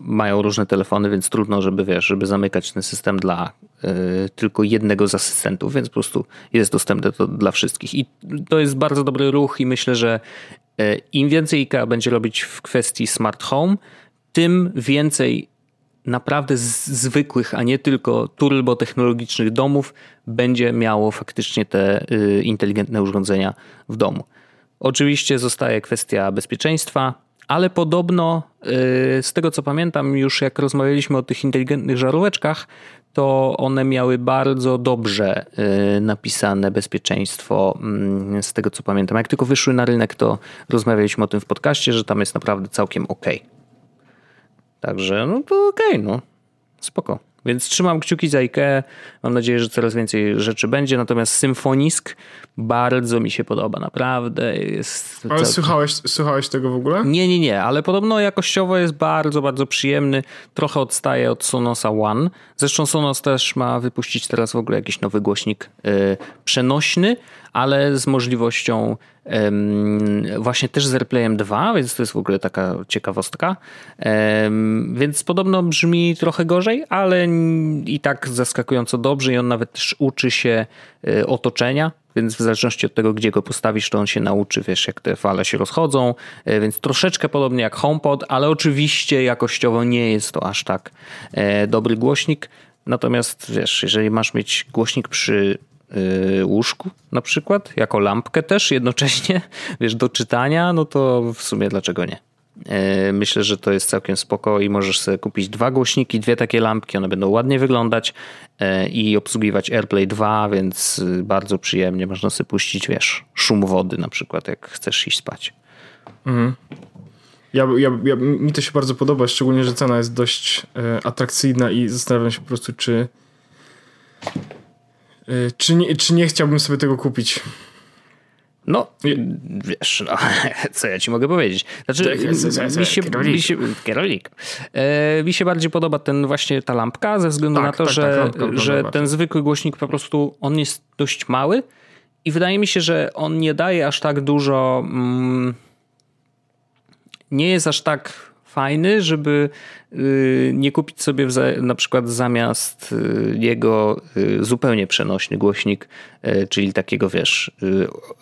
mają różne telefony, więc trudno, żeby wiesz, żeby zamykać ten system dla E, tylko jednego z asystentów, więc po prostu jest dostępne to dla wszystkich. I to jest bardzo dobry ruch i myślę, że e, im więcej IKEA będzie robić w kwestii smart home, tym więcej naprawdę zwykłych, a nie tylko turbo technologicznych domów będzie miało faktycznie te y, inteligentne urządzenia w domu. Oczywiście zostaje kwestia bezpieczeństwa, ale podobno y, z tego co pamiętam, już jak rozmawialiśmy o tych inteligentnych żaróweczkach, to one miały bardzo dobrze y, napisane bezpieczeństwo, mm, z tego co pamiętam. Jak tylko wyszły na rynek, to rozmawialiśmy o tym w podcaście, że tam jest naprawdę całkiem ok. Także no to ok, no spoko. Więc trzymam kciuki za IKEA. Mam nadzieję, że coraz więcej rzeczy będzie. Natomiast Symfonisk bardzo mi się podoba, naprawdę. Jest ale słuchałeś, słuchałeś tego w ogóle? Nie, nie, nie, ale podobno jakościowo jest bardzo, bardzo przyjemny. Trochę odstaje od Sonosa One. Zresztą Sonos też ma wypuścić teraz w ogóle jakiś nowy głośnik yy, przenośny, ale z możliwością właśnie też z AirPlayem 2, więc to jest w ogóle taka ciekawostka. Więc podobno brzmi trochę gorzej, ale i tak zaskakująco dobrze i on nawet też uczy się e, otoczenia, więc w zależności od tego, gdzie go postawisz, to on się nauczy, wiesz, jak te fale się rozchodzą, e, więc troszeczkę podobnie jak HomePod, ale oczywiście jakościowo nie jest to aż tak e, dobry głośnik. Natomiast wiesz, jeżeli masz mieć głośnik przy łóżku na przykład, jako lampkę też jednocześnie, [LAUGHS] wiesz, do czytania, no to w sumie dlaczego nie? Y, myślę, że to jest całkiem spoko i możesz sobie kupić dwa głośniki, dwie takie lampki, one będą ładnie wyglądać y, i obsługiwać AirPlay 2, więc bardzo przyjemnie można sobie puścić, wiesz, szum wody na przykład, jak chcesz iść spać. Mhm. Ja, ja, ja, mi to się bardzo podoba, szczególnie, że cena jest dość atrakcyjna i zastanawiam się po prostu, czy czy nie, czy nie chciałbym sobie tego kupić? No, wiesz, no, [LAUGHS] co ja ci mogę powiedzieć. Znaczy, mi się, mi się, e, mi się bardziej podoba ten właśnie ta lampka ze względu tak, na to, tak, że, tak, że ten zwykły głośnik po prostu, on jest dość mały i wydaje mi się, że on nie daje aż tak dużo, mm, nie jest aż tak fajny, żeby y, nie kupić sobie na przykład zamiast y, jego y, zupełnie przenośny głośnik, czyli takiego wiesz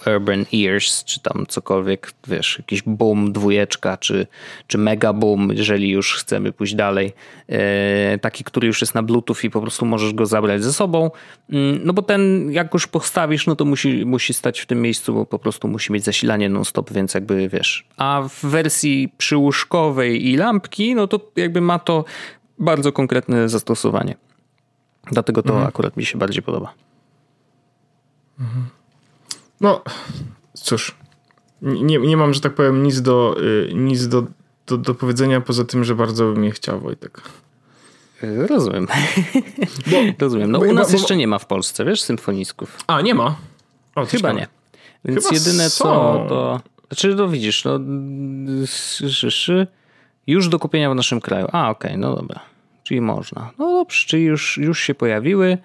Urban Ears, czy tam cokolwiek, wiesz, jakiś boom dwójeczka, czy, czy mega boom, jeżeli już chcemy pójść dalej. Taki, który już jest na bluetooth i po prostu możesz go zabrać ze sobą. Mm, no bo ten, jak już postawisz, no to musi, musi stać w tym miejscu, bo po prostu musi mieć zasilanie non-stop, więc jakby wiesz. A w wersji przyłóżkowej i lampki, no to jakby ma to bardzo konkretne zastosowanie. Dlatego to mhm. akurat mi się bardziej podoba. Mhm. No, cóż. Nie, nie mam, że tak powiem, nic do, y, nic do, do, do powiedzenia poza tym, że bardzo bym je chciał, Wojtek. Rozumiem. Bo, [LAUGHS] Rozumiem. No bo, u nas bo, jeszcze nie ma w Polsce, wiesz, symfonisków. A, nie ma? O, Chyba nie. Więc Chyba jedyne są. co to... Znaczy, no widzisz, no... Już do kupienia w naszym kraju. A, okej, okay, no dobra. Czyli można. No dobrze, czyli już, już się pojawiły,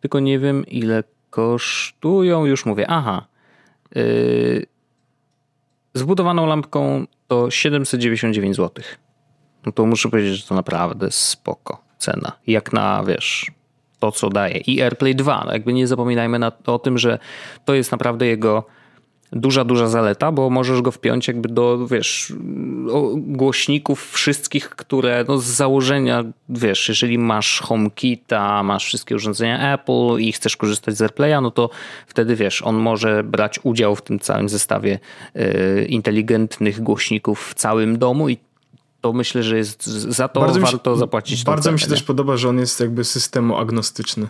tylko nie wiem ile kosztują. Już mówię, aha. Yy, zbudowaną lampką to 799 zł. No to muszę powiedzieć, że to naprawdę spoko cena. Jak na, wiesz, to co daje. I AirPlay 2. No jakby nie zapominajmy na, o tym, że to jest naprawdę jego duża, duża zaleta, bo możesz go wpiąć jakby do, wiesz, głośników wszystkich, które no z założenia, wiesz, jeżeli masz HomeKita, masz wszystkie urządzenia Apple i chcesz korzystać z AirPlaya, no to wtedy, wiesz, on może brać udział w tym całym zestawie y, inteligentnych głośników w całym domu i to myślę, że jest za to bardzo warto się, zapłacić. Bardzo mi się też podoba, że on jest jakby systemu agnostyczny.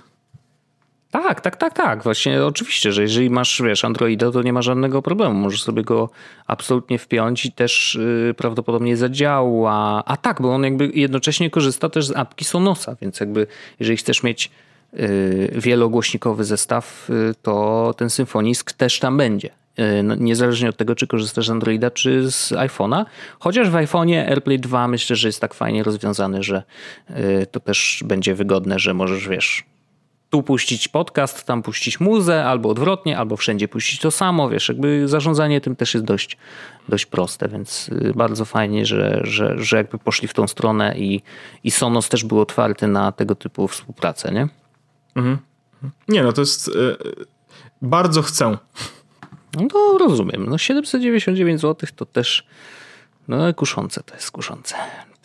Tak, tak, tak, tak. Właśnie oczywiście, że jeżeli masz, wiesz, Androida, to nie ma żadnego problemu. Możesz sobie go absolutnie wpiąć i też yy, prawdopodobnie zadziała. A tak, bo on jakby jednocześnie korzysta też z apki Sonosa, więc jakby jeżeli chcesz mieć yy, wielogłośnikowy zestaw, yy, to ten Symfonisk też tam będzie. Y, no, niezależnie od tego, czy korzystasz z Androida, czy z iPhone'a. Chociaż w iPhone'ie AirPlay 2 myślę, że jest tak fajnie rozwiązany, że y, to też będzie wygodne, że możesz, wiesz, tu puścić podcast, tam puścić muzę, albo odwrotnie, albo wszędzie puścić to samo, wiesz, jakby zarządzanie tym też jest dość, dość proste, więc y, bardzo fajnie, że, że, że jakby poszli w tą stronę i, i Sonos też był otwarty na tego typu współpracę, nie? Mhm. Nie, no to jest... Yy, bardzo chcę. No rozumiem, no 799 zł to też no kuszące to jest kuszące.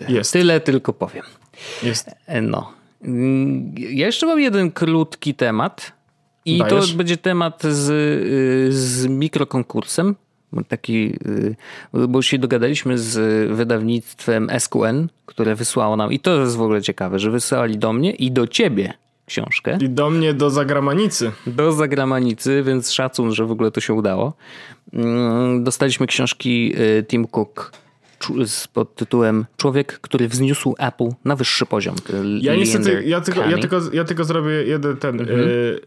Jest. Tyle tylko powiem. Jest. E, no. Ja jeszcze mam jeden krótki temat. I Dajesz? to będzie temat z, y, z mikrokonkursem. Taki, y, bo się dogadaliśmy z wydawnictwem SQN, które wysłało nam, i to jest w ogóle ciekawe, że wysłali do mnie i do ciebie książkę. I do mnie do Zagramanicy. Do Zagramanicy, więc szacun, że w ogóle to się udało. Mm, dostaliśmy książki y, Tim Cook pod tytułem Człowiek, który wzniósł Apple na wyższy poziom. Ja niestety, ja tylko, ja, tylko, ja tylko zrobię jeden ten. Mhm. Y,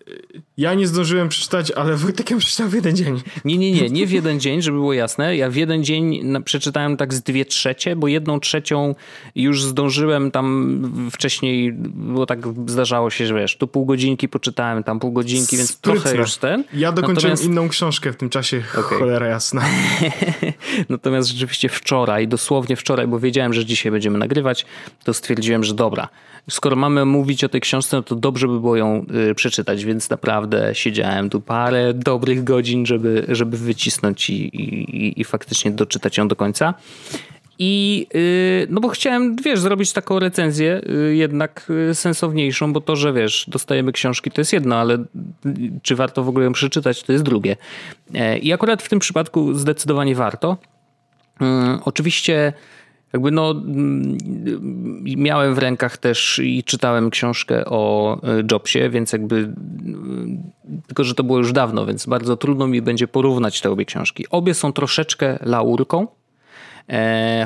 ja nie zdążyłem przeczytać, ale [LAUGHS] Wojtek ją przeczytał w jeden dzień. Nie, nie, nie, nie w jeden dzień, żeby było jasne. Ja w jeden dzień przeczytałem tak z dwie trzecie, bo jedną trzecią już zdążyłem tam wcześniej, bo tak zdarzało się, że wiesz, tu pół godzinki poczytałem, tam pół godzinki, więc Sprytne. trochę już ten. Ja dokończyłem Natomiast... inną książkę w tym czasie, okay. cholera jasna. [LAUGHS] Natomiast rzeczywiście wczoraj, dosłownie wczoraj, bo wiedziałem, że dzisiaj będziemy nagrywać, to stwierdziłem, że dobra, skoro mamy mówić o tej książce, no to dobrze by było ją y, przeczytać, więc naprawdę siedziałem tu parę dobrych godzin, żeby, żeby wycisnąć i, i, i faktycznie doczytać ją do końca. I y, no bo chciałem, wiesz, zrobić taką recenzję y, jednak sensowniejszą, bo to, że wiesz, dostajemy książki to jest jedno, ale czy warto w ogóle ją przeczytać, to jest drugie. E, I akurat w tym przypadku zdecydowanie warto. Oczywiście jakby no, mm, miałem w rękach też i czytałem książkę o e, Jobsie, więc jakby mm, tylko, że to było już dawno, więc bardzo trudno mi będzie porównać te obie książki. Obie są troszeczkę laurką,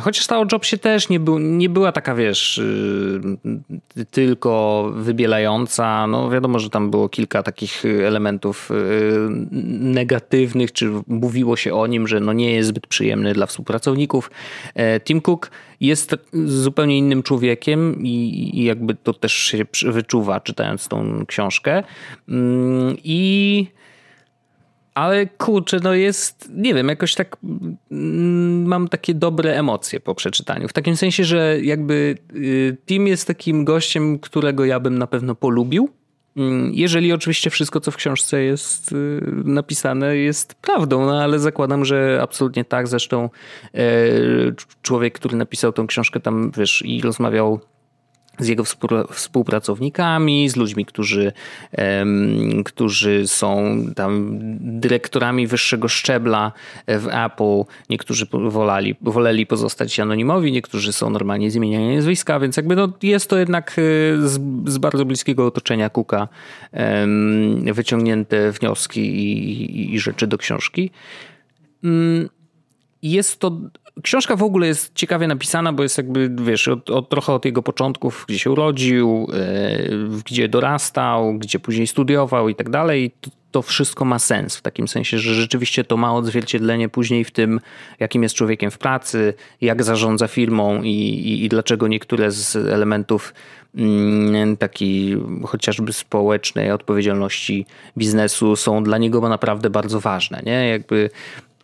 chociaż ta o Jobsie też nie, był, nie była taka, wiesz, y, tylko wybielająca. No wiadomo, że tam było kilka takich elementów y, negatywnych, czy mówiło się o nim, że no nie jest zbyt przyjemny dla współpracowników. E, Tim Cook jest zupełnie innym człowiekiem i, i jakby to też się wyczuwa czytając tą książkę. Mm, I ale kurczę, no jest, nie wiem, jakoś tak mm, mam takie dobre emocje po przeczytaniu. W takim sensie, że jakby y, Tim jest takim gościem, którego ja bym na pewno polubił. Mm, jeżeli oczywiście wszystko, co w książce jest y, napisane, jest prawdą, no ale zakładam, że absolutnie tak. Zresztą e, człowiek, który napisał tą książkę, tam wiesz, i rozmawiał z jego współpracownikami, z ludźmi, którzy, którzy są tam dyrektorami wyższego szczebla w Apple. Niektórzy wolali, woleli pozostać anonimowi, niektórzy są normalnie zmieniani nazwiska, więc jakby no jest to jednak e, z, z bardzo bliskiego otoczenia Kuka wyciągnięte wnioski i, i rzeczy do książki. Mm, jest to Książka w ogóle jest ciekawie napisana, bo jest jakby, wiesz, od, od, trochę od jego początków, gdzie się urodził, yy, gdzie dorastał, gdzie później studiował i tak dalej. To, to wszystko ma sens w takim sensie, że rzeczywiście to ma odzwierciedlenie później w tym, jakim jest człowiekiem w pracy, jak zarządza firmą i, i, i dlaczego niektóre z elementów mm, takiej chociażby społecznej odpowiedzialności biznesu są dla niego naprawdę bardzo ważne. Nie? Jakby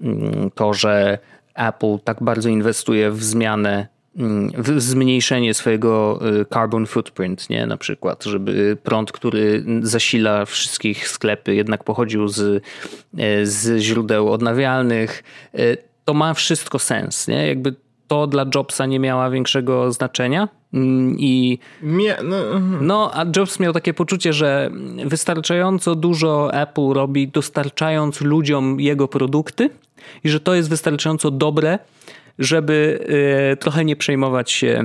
mm, to, że Apple tak bardzo inwestuje w zmianę mm, w zmniejszenie swojego y, carbon footprint, nie? Na przykład, żeby prąd, który zasila wszystkich sklepy, jednak pochodził z, y, z źródeł odnawialnych. Y, to ma wszystko sens, nie? Jakby to dla Jobsa nie miała większego znaczenia. Mm, I no, mhm. no, a Jobs miał takie poczucie, że wystarczająco dużo Apple robi, dostarczając ludziom jego produkty, i że to jest wystarczająco dobre, żeby e, trochę nie przejmować się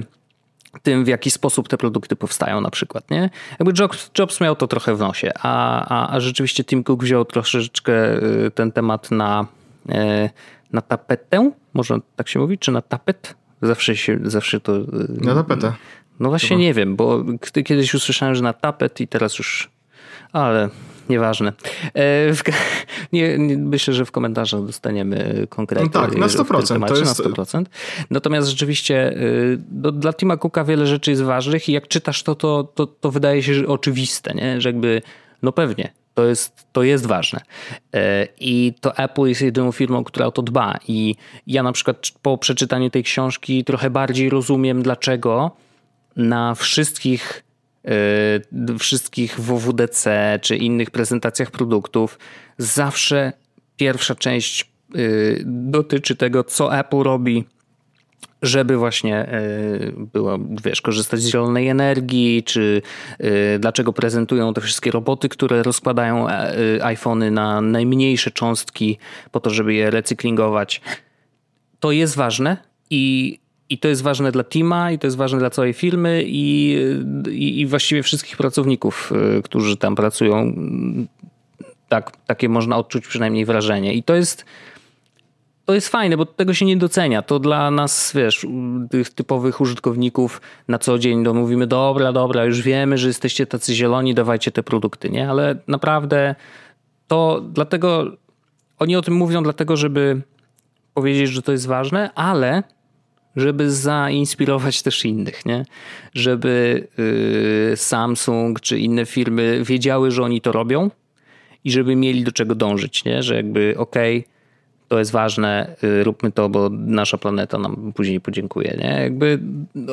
tym, w jaki sposób te produkty powstają na przykład, nie? Jakby Jobs, Jobs miał to trochę w nosie, a, a, a rzeczywiście Tim Cook wziął troszeczkę e, ten temat na, e, na tapetę, może tak się mówi, czy na tapet? Zawsze się, zawsze to... Na tapetę. No właśnie Chyba. nie wiem, bo kiedyś usłyszałem, że na tapet i teraz już... Ale nieważne. E, w, [LAUGHS] nie, nie, myślę, że w komentarzach dostaniemy konkretnie. No tak, na 100%. Temacie, to jest... Na 100%. Natomiast rzeczywiście do, e, dla Tima Cooka wiele rzeczy jest ważnych i jak czytasz to, to, to, to wydaje się że oczywiste, nie? że jakby, no pewnie, to jest, to jest ważne. E, I to Apple jest jedyną firmą, która o to dba. I ja na przykład po przeczytaniu tej książki trochę bardziej rozumiem, dlaczego na wszystkich Y, wszystkich WWDC czy innych prezentacjach produktów, zawsze pierwsza część y, dotyczy tego, co Apple robi żeby właśnie y, było, wiesz, korzystać z zielonej energii, czy dlaczego prezentują te wszystkie roboty, które rozkładają iPhony na najmniejsze cząstki po to, żeby je recyklingować. To jest ważne i i to jest ważne dla teama, i to jest ważne dla całej firmy, i, i, i właściwie wszystkich pracowników, y, którzy tam pracują. Tak, takie można odczuć przynajmniej wrażenie. I to jest, to jest fajne, bo tego się nie docenia. To dla nas, wiesz, tych typowych użytkowników na co dzień no mówimy, dobra, dobra, już wiemy, że jesteście tacy zieloni, dawajcie te produkty, nie? Ale naprawdę to dlatego, oni o tym mówią dlatego, żeby powiedzieć, że to jest ważne, ale żeby zainspirować też innych, nie? Żeby yy, Samsung czy inne firmy wiedziały, że oni to robią i żeby mieli do czego dążyć, nie? Że jakby okej, okay, to jest ważne, yy, róbmy to, bo nasza planeta nam później podziękuje, nie? Jakby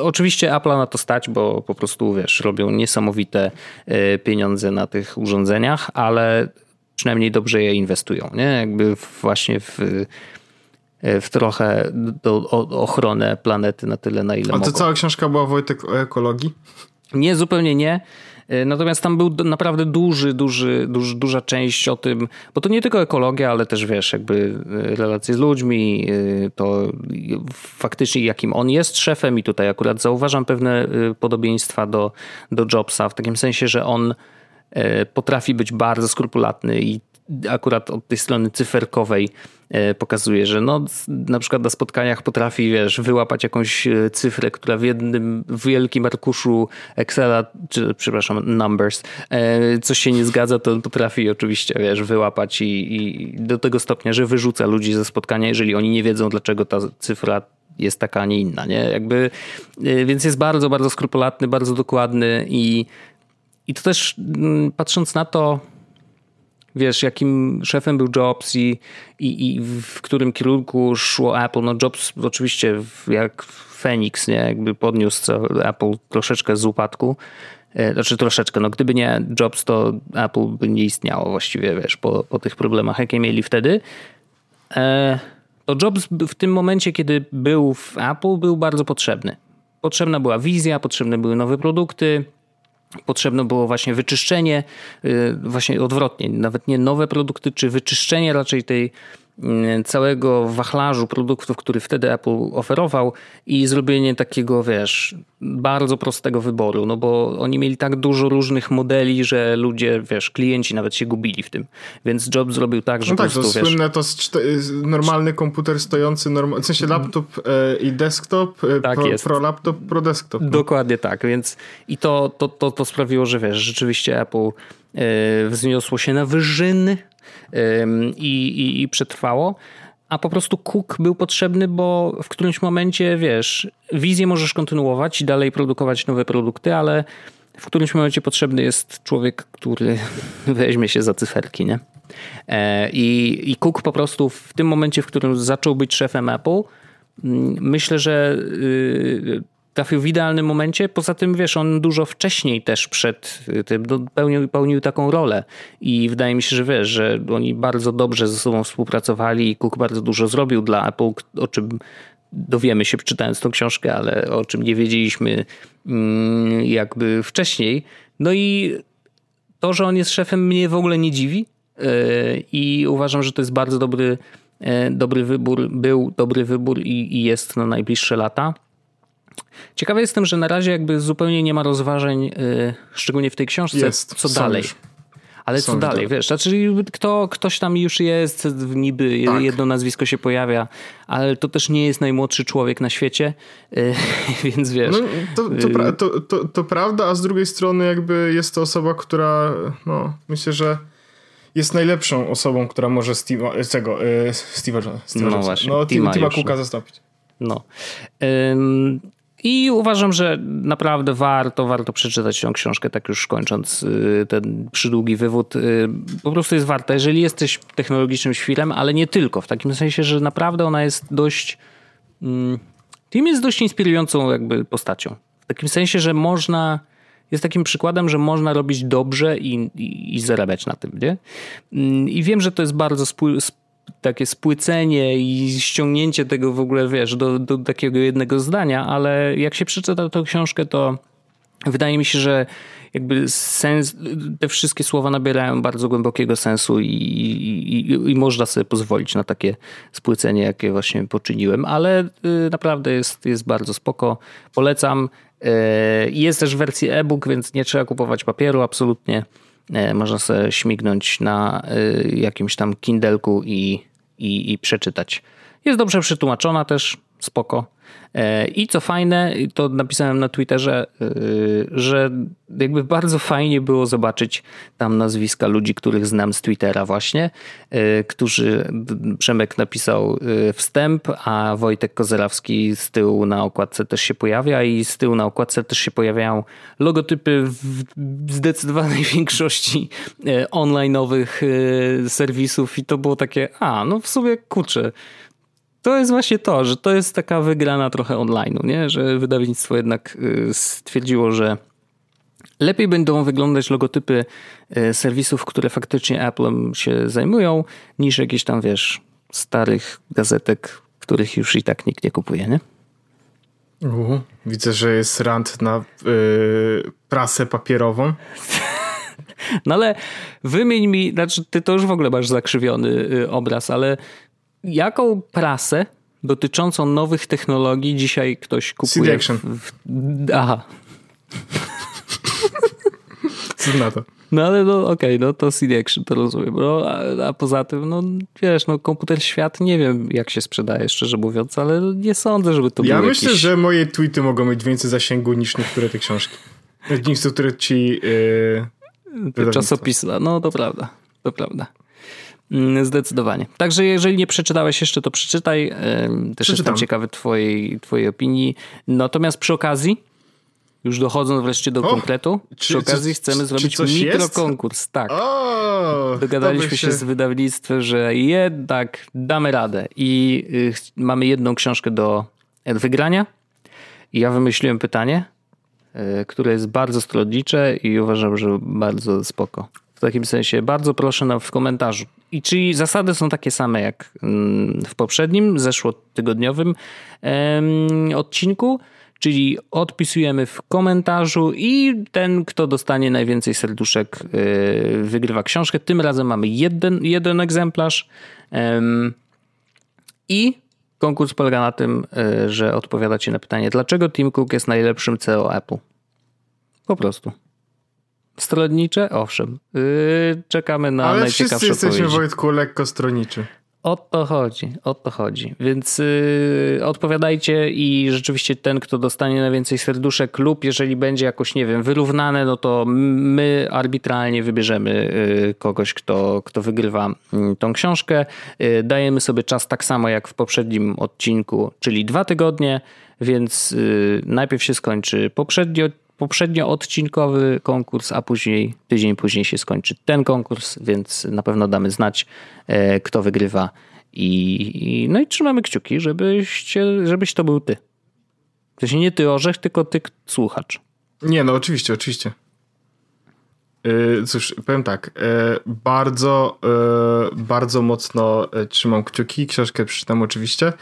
oczywiście Apple na to stać, bo po prostu, wiesz, robią niesamowite yy, pieniądze na tych urządzeniach, ale przynajmniej dobrze je inwestują, nie? Jakby właśnie w w trochę do, o, ochronę planety na tyle, na ile A to mogą. cała książka była, Wojtek, o ekologii? Nie, zupełnie nie. E, natomiast tam był naprawdę duży, duży, duży, duża część o tym, bo to nie tylko ekologia, ale też wiesz, jakby e, relacje z ludźmi, e, to faktycznie jakim on jest szefem i tutaj akurat zauważam pewne podobieństwa do, do Jobsa w takim sensie, że on potrafi być bardzo skrupulatny i akurat od tej strony cyferkowej e, pokazuje, że no, na przykład na spotkaniach potrafi, wiesz, wyłapać jakąś e, cyfrę, która w jednym wielkim arkuszu Excela, czy przepraszam, Numbers, e, coś się nie zgadza, to potrafi oczywiście, wiesz, wyłapać i, i do tego stopnia, że wyrzuca ludzi ze spotkania, jeżeli oni nie wiedzą, dlaczego ta cyfra jest taka, a nie inna, nie? Jakby, więc jest bardzo, bardzo skrupulatny, bardzo dokładny i, i to też mm, patrząc na to, wiesz, jakim szefem był Jobs i, i, i w którym kierunku szło Apple. No Jobs oczywiście jak Phoenix, nie? Jakby podniósł Apple troszeczkę z upadku. E, znaczy troszeczkę, no gdyby nie Jobs, to Apple by nie istniało właściwie, wiesz, po, po tych problemach, jakie mieli wtedy. E, to Jobs w tym momencie, kiedy był w Apple, był bardzo potrzebny. Potrzebna była wizja, potrzebne były nowe produkty, Potrzebne było właśnie wyczyszczenie, y, właśnie odwrotnie, nawet nie nowe produkty, czy wyczyszczenie raczej tej całego wachlarzu produktów, który wtedy Apple oferował i zrobienie takiego, wiesz, bardzo prostego wyboru, no bo oni mieli tak dużo różnych modeli, że ludzie, wiesz, klienci nawet się gubili w tym. Więc Jobs zrobił tak, że no tak, po prostu, to słynne to normalny komputer stojący, w sensie laptop e, i desktop, e, tak pro, jest. pro laptop, pro desktop. No. Dokładnie tak, więc i to, to, to, to sprawiło, że wiesz, rzeczywiście Apple e, wzniosło się na wyżyny i, i, i przetrwało. A po prostu Cook był potrzebny, bo w którymś momencie, wiesz, wizję możesz kontynuować i dalej produkować nowe produkty, ale w którymś momencie potrzebny jest człowiek, który [LAUGHS] weźmie się za cyferki, nie? E, I, I Cook po prostu w tym momencie, w którym zaczął być szefem Apple, mm, myślę, że y, trafił w idealnym momencie. Poza tym, wiesz, on dużo wcześniej też przed tym no, pełnił, pełnił taką rolę i wydaje mi się, że wiesz, że oni bardzo dobrze ze sobą współpracowali i Cook bardzo dużo zrobił dla Apple, o czym dowiemy się czytając tą książkę, ale o czym nie wiedzieliśmy mm, jakby wcześniej. No i to, że on jest szefem mnie w ogóle nie dziwi yy, i uważam, że to jest bardzo dobry, yy, dobry wybór, był dobry wybór i, i jest na najbliższe lata. Ciekawy jestem, że na razie jakby zupełnie nie ma rozważań, yy, szczególnie w tej książce, jest, co dalej. Już. Ale co dalej, wiesz, znaczy kto, ktoś tam już jest, niby tak. jedno nazwisko się pojawia, ale to też nie jest najmłodszy człowiek na świecie, yy, [LAUGHS] więc wiesz. No, to, to, pra, y, to, to, to, prawda, a z drugiej strony jakby jest to osoba, która, no, myślę, że jest najlepszą osobą, która może Steve'a, tego, yy, Steve'a, no właśnie, no, Tima, Tima Cooka zastąpić. No. I uważam, że naprawdę warto, warto przeczytać tę książkę, tak już kończąc y, ten przydługi wywód. Y, po prostu jest warta, jeżeli jesteś technologicznym świrem, ale nie tylko. W takim sensie, że naprawdę ona jest dość. Mm, Tim jest dość inspirującą jakby postacią. W takim sensie, że można. Jest takim przykładem, że można robić dobrze i, i, i zarabiać na tym, nie? Mm, I wiem, że to jest bardzo takie spłycenie i ściągnięcie tego w ogóle, wiesz, do, do takiego jednego zdania, ale jak się przeczyta tę książkę, to wydaje mi się, że jakby sens, te wszystkie słowa nabierają bardzo głębokiego sensu i, i, i, można sobie pozwolić na takie spłycenie, jakie właśnie poczyniłem, ale y, naprawdę jest, jest bardzo spoko. Polecam. Y, jest też w wersji e-book, więc nie trzeba kupować papieru absolutnie. E, można sobie śmignąć na e, jakimś tam Kindelku i, i, i przeczytać. Jest dobrze przetłumaczona też, spoko. E, I co fajne, to napisałem na Twitterze, e, że jakby bardzo fajnie było zobaczyć tam nazwiska ludzi, których znam z Twittera właśnie, e, którzy Przemek napisał wstęp, a Wojtek Kozerawski z tyłu na okładce też się pojawia i z tyłu na okładce też się pojawiają logotypy w zdecydowanej [LAUGHS] większości online'owych serwisów i to było takie, a no w sumie kurczę, to jest właśnie to, że to jest taka wygrana trochę online'u, nie? że wydawnictwo jednak y, stwierdziło, że lepiej będą wyglądać logotypy y, serwisów, które faktycznie Apple'em się zajmują, niż jakieś tam, wiesz, starych gazetek, których już i tak nikt nie kupuje, nie? Uh, widzę, że jest rant na yy, prasę papierową. [LAUGHS] No ale wymień mi, znaczy ty to już w ogóle masz zakrzywiony y, obraz, ale jaką prasę dotyczącą nowych technologii dzisiaj ktoś kupuje? CD Action. W, aha. Co na to? No ale no okej, okay, no to CD Action to rozumiem. No, a, a, poza tym, no wiesz, no komputer świat nie wiem jak się sprzedaje, szczerze mówiąc, ale nie sądzę, żeby to ja było Ja myślę, jakieś... że moje tweety mogą mieć więcej zasięgu niż niektóre te książki. Niż które ci... Yy, czasopisma, no to prawda, to prawda. Mm, zdecydowanie. Także jeżeli nie przeczytałeś jeszcze, to przeczytaj. Też Przeczytam. jestem ciekawy twojej, twojej opinii. Natomiast przy okazji, już dochodząc wreszcie do o, konkretu, przy czy, okazji chcemy czy, zrobić czy mikrokonkurs. Tak. O, Dogadaliśmy się... się z wydawnictwem, że jednak damy radę i y, mamy jedną książkę do wygrania. I ja wymyśliłem pytanie, y, które jest bardzo stronnicze i uważam, że bardzo spoko. W takim sensie bardzo proszę na, w komentarzu. I czyli zasady są takie same jak mm, w poprzednim, zeszłotygodniowym odcinku, czyli odpisujemy w komentarzu i ten, kto dostanie najwięcej serduszek, y, wygrywa książkę. Tym razem mamy jeden, jeden egzemplarz i konkurs polega na tym, y, że odpowiadacie na pytanie, dlaczego Tim Cook jest najlepszym CEO Apple. Po prostu. Stronnicze? Owszem. Yy, czekamy na Ale najciekawsze wszyscy jesteśmy, odpowiedzi. Wojtku, lekko stroniczy. O to chodzi, o to chodzi. Więc yy, odpowiadajcie i rzeczywiście ten, kto dostanie najwięcej serduszek lub jeżeli będzie jakoś, nie wiem, wyrównane, no to my arbitralnie wybierzemy yy, kogoś, kto, kto wygrywa yy, tą książkę. Yy, dajemy sobie czas tak samo jak w poprzednim odcinku, czyli dwa tygodnie, więc yy, najpierw się skończy poprzedni poprzednio odcinkowy konkurs, a później, tydzień później się skończy ten konkurs, więc na pewno damy znać, e, kto wygrywa. I, no i trzymamy kciuki, żebyś, żebyś to był ty. To się nie ty orzech, tylko ty słuchacz. Nie, no oczywiście, oczywiście. Yy, cóż, powiem tak, yy, bardzo, bardzo mocno trzymam kciuki, książkę przeczytam oczywiście.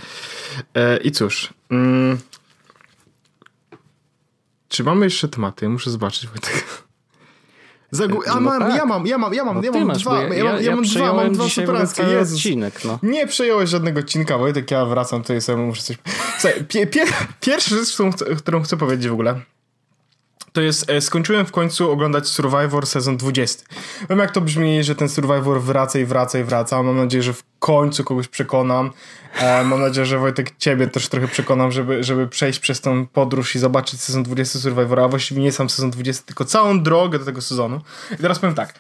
I cóż, mm, czy mamy jeszcze tematy? Ja muszę zobaczyć, Wojtek. [LAUGHS] Zagu- a mam, tak. ja mam, ja mam, ja mam, no ja mam masz, dwa, ja, ja, mam, ja mam dwa, mam dwa superanckie. Odcinek, no. Nie przejąłeś żadnego odcinka, Wojtek, ja wracam tutaj sobie, muszę coś... Słuchaj, pie, pie, [LAUGHS] pierwsza rzecz, którą, którą chcę powiedzieć w ogóle, to jest, e, skończyłem w końcu oglądać Survivor sezon 20. Wiem jak to brzmi, że ten Survivor wraca i wraca i wraca. Mam nadzieję, że w końcu kogoś przekonam. E, mam nadzieję, że Wojtek ciebie też trochę przekonam, żeby, żeby przejść przez tą podróż i zobaczyć sezon 20 Survivora, a właściwie nie sam sezon 20, tylko całą drogę do tego sezonu. I teraz powiem tak.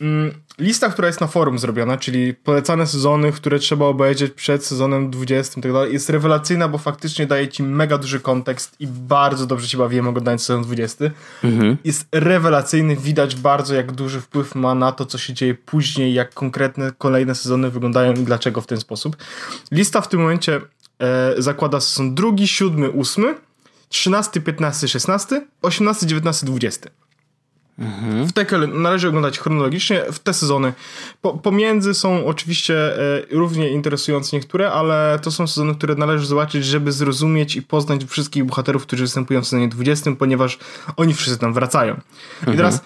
Mm, lista, która jest na forum zrobiona, czyli polecane sezony, które trzeba obejrzeć przed sezonem 20 i tak dalej, jest rewelacyjna, bo faktycznie daje ci mega duży kontekst i bardzo dobrze się bawiłem oglądając sezon 20. Mhm. Jest rewelacyjny, widać bardzo jak duży wpływ ma na to, co się dzieje później, jak konkretne kolejne sezony wyglądają i dlaczego w ten sposób. Lista w tym momencie e, zakłada sezon drugi, siódmy, ósmy, 13, 15, 16, 18, 19, 20. Mhm. W te należy oglądać chronologicznie, w te sezony. Po, pomiędzy są oczywiście e, równie interesujące niektóre, ale to są sezony, które należy zobaczyć, żeby zrozumieć i poznać wszystkich bohaterów, którzy występują w sezonie 20, ponieważ oni wszyscy tam wracają. Mhm. I teraz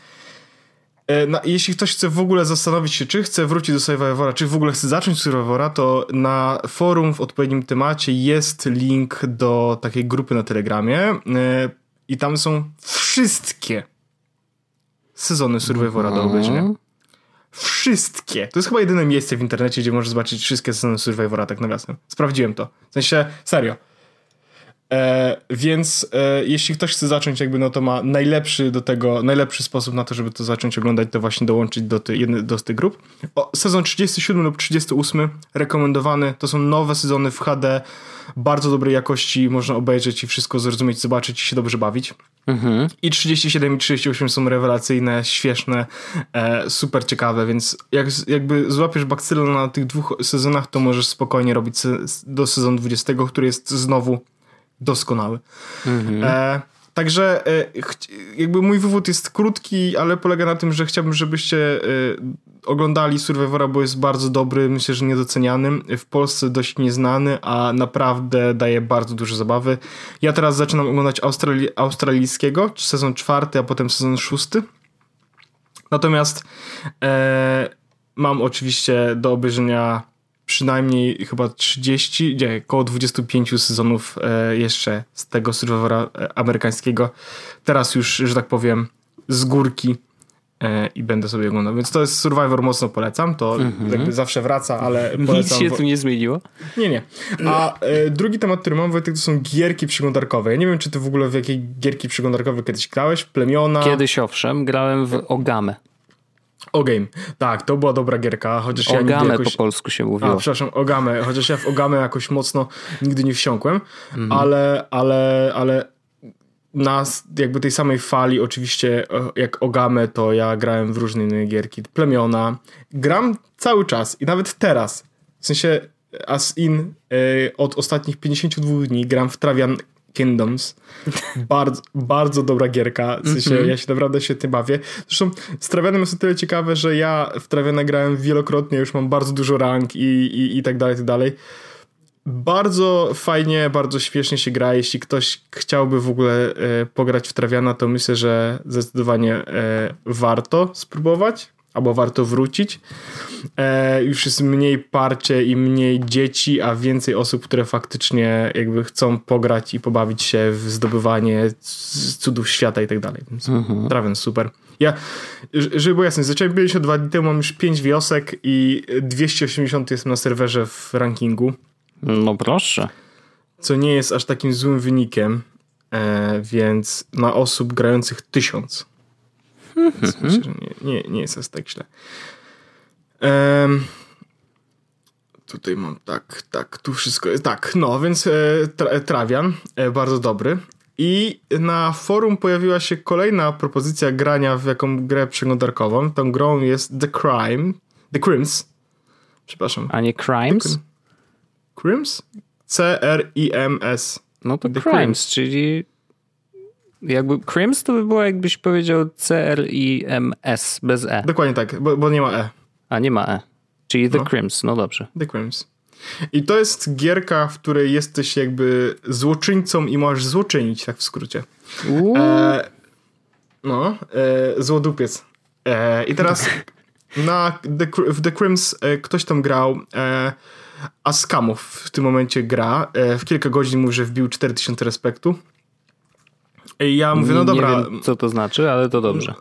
e, na, jeśli ktoś chce w ogóle zastanowić się, czy chce wrócić do Survivora, czy w ogóle chce zacząć Survivora, to na forum w odpowiednim temacie jest link do takiej grupy na Telegramie e, i tam są wszystkie sezony Survivora do obejrzenia. Mhm. Wszystkie. To jest chyba jedyne miejsce w internecie, gdzie możesz zobaczyć wszystkie sezony Survivora tak nawiasem. Sprawdziłem to. W sensie, serio. E, więc e, jeśli ktoś chce zacząć, jakby no to ma najlepszy do tego, najlepszy sposób na to, żeby to zacząć oglądać, to właśnie dołączyć do, ty, jedny, do tych grup. O, sezon 37 lub 38 rekomendowany. To są nowe sezony w HD, bardzo dobrej jakości, można obejrzeć i wszystko zrozumieć, zobaczyć i się dobrze bawić. Mhm. I 37 i 38 są rewelacyjne, śmieszne, e, super ciekawe, więc jak, jakby złapiesz bakcylę na tych dwóch sezonach, to możesz spokojnie robić se, do sezonu 20, który jest znowu doskonały. Mhm. E, także e, jakby mój wywód jest krótki, ale polega na tym, że chciałbym, żebyście e, oglądali Survivora, bo jest bardzo dobry, myślę, że niedoceniany. W Polsce dość nieznany, a naprawdę daje bardzo dużo zabawy. Ja teraz zaczynam oglądać Australi australijskiego, sezon czwarty, a potem sezon szósty. Natomiast e, mam oczywiście do obejrzenia przynajmniej chyba 30, nie, około 25 sezonów e, jeszcze z tego Survivora e, amerykańskiego. Teraz już, że tak powiem, z górki e, i będę sobie oglądał. Więc to jest Survivor, mocno polecam. To mhm. jakby zawsze wraca, ale polecam. Nic się tu nie zmieniło? Nie, nie. A e, drugi temat, który mam, Wojtek, to są gierki przeglądarkowe. Ja nie wiem, czy ty w ogóle w jakiej gierki przeglądarkowe kiedyś grałeś? Plemiona? Kiedyś owszem, grałem w Ogamę. O-Game. Tak, to była dobra gierka, chociaż ja nigdy jakoś... po polsku się mówiło. A, przepraszam, Ogamę, chociaż ja w Ogamę jakoś mocno nigdy nie wsiąkłem, mhm. ale, ale, ale na jakby tej samej fali oczywiście jak Ogamę, to ja grałem w różne inne gierki. Plemiona. Gram cały czas i nawet teraz, w sensie as in y, od ostatnich 52 dni gram w Travian Kingdoms. Bardzo, bardzo dobra gierka. W sensie, mm -hmm. ja się naprawdę świetnie bawię. Zresztą z Travianem jest o tyle ciekawe, że ja w Traviana grałem wielokrotnie, już mam bardzo dużo rank i, i, i tak dalej, i tak dalej. Bardzo fajnie, bardzo śpiesznie się gra. Jeśli ktoś chciałby w ogóle e, pograć w Traviana, to myślę, że zdecydowanie e, warto spróbować albo warto wrócić. E, już jest mniej parcie i mniej dzieci, a więcej osób, które faktycznie jakby chcą pograć i pobawić się w zdobywanie cudów świata i tak dalej. Mhm. Super. Ja, żeby było jasne, zacząłem 52 dni temu, mam już 5 wiosek i 280 jestem na serwerze w rankingu. No proszę. Co nie jest aż takim złym wynikiem, e, więc na osób grających tysiąc. Więc myślę, że nie, nie, nie jest aż tak źle. Um, tutaj mam tak, tak, tu wszystko jest. Tak, no, więc e, tra, Trawian, e, bardzo dobry. I na forum pojawiła się kolejna propozycja grania w jaką grę przeglądarkową. Tą grą jest The Crime. The Crims. Przepraszam. A nie Crimes? Crims? C-R-I-M-S. No to The Crimes, Crimes, czyli jakby Crims to by było jakbyś powiedział C-R-I-M-S bez E. Dokładnie tak, bo, bo, nie ma E. A nie ma E. Czyli The no. Crims, no dobrze. The Crims. I to jest gierka, w której jesteś jakby złoczyńcą i możesz złoczynić, tak w skrócie. E, no, e, złodupiec. E, I teraz na The, w The Crims e, ktoś tam grał, e, a Skamów w tym momencie gra. E, w kilka godzin mówi, że wbił 4000 respektu. Ja mówię, no dobra. Nie wiem, co to znaczy, ale to dobrze.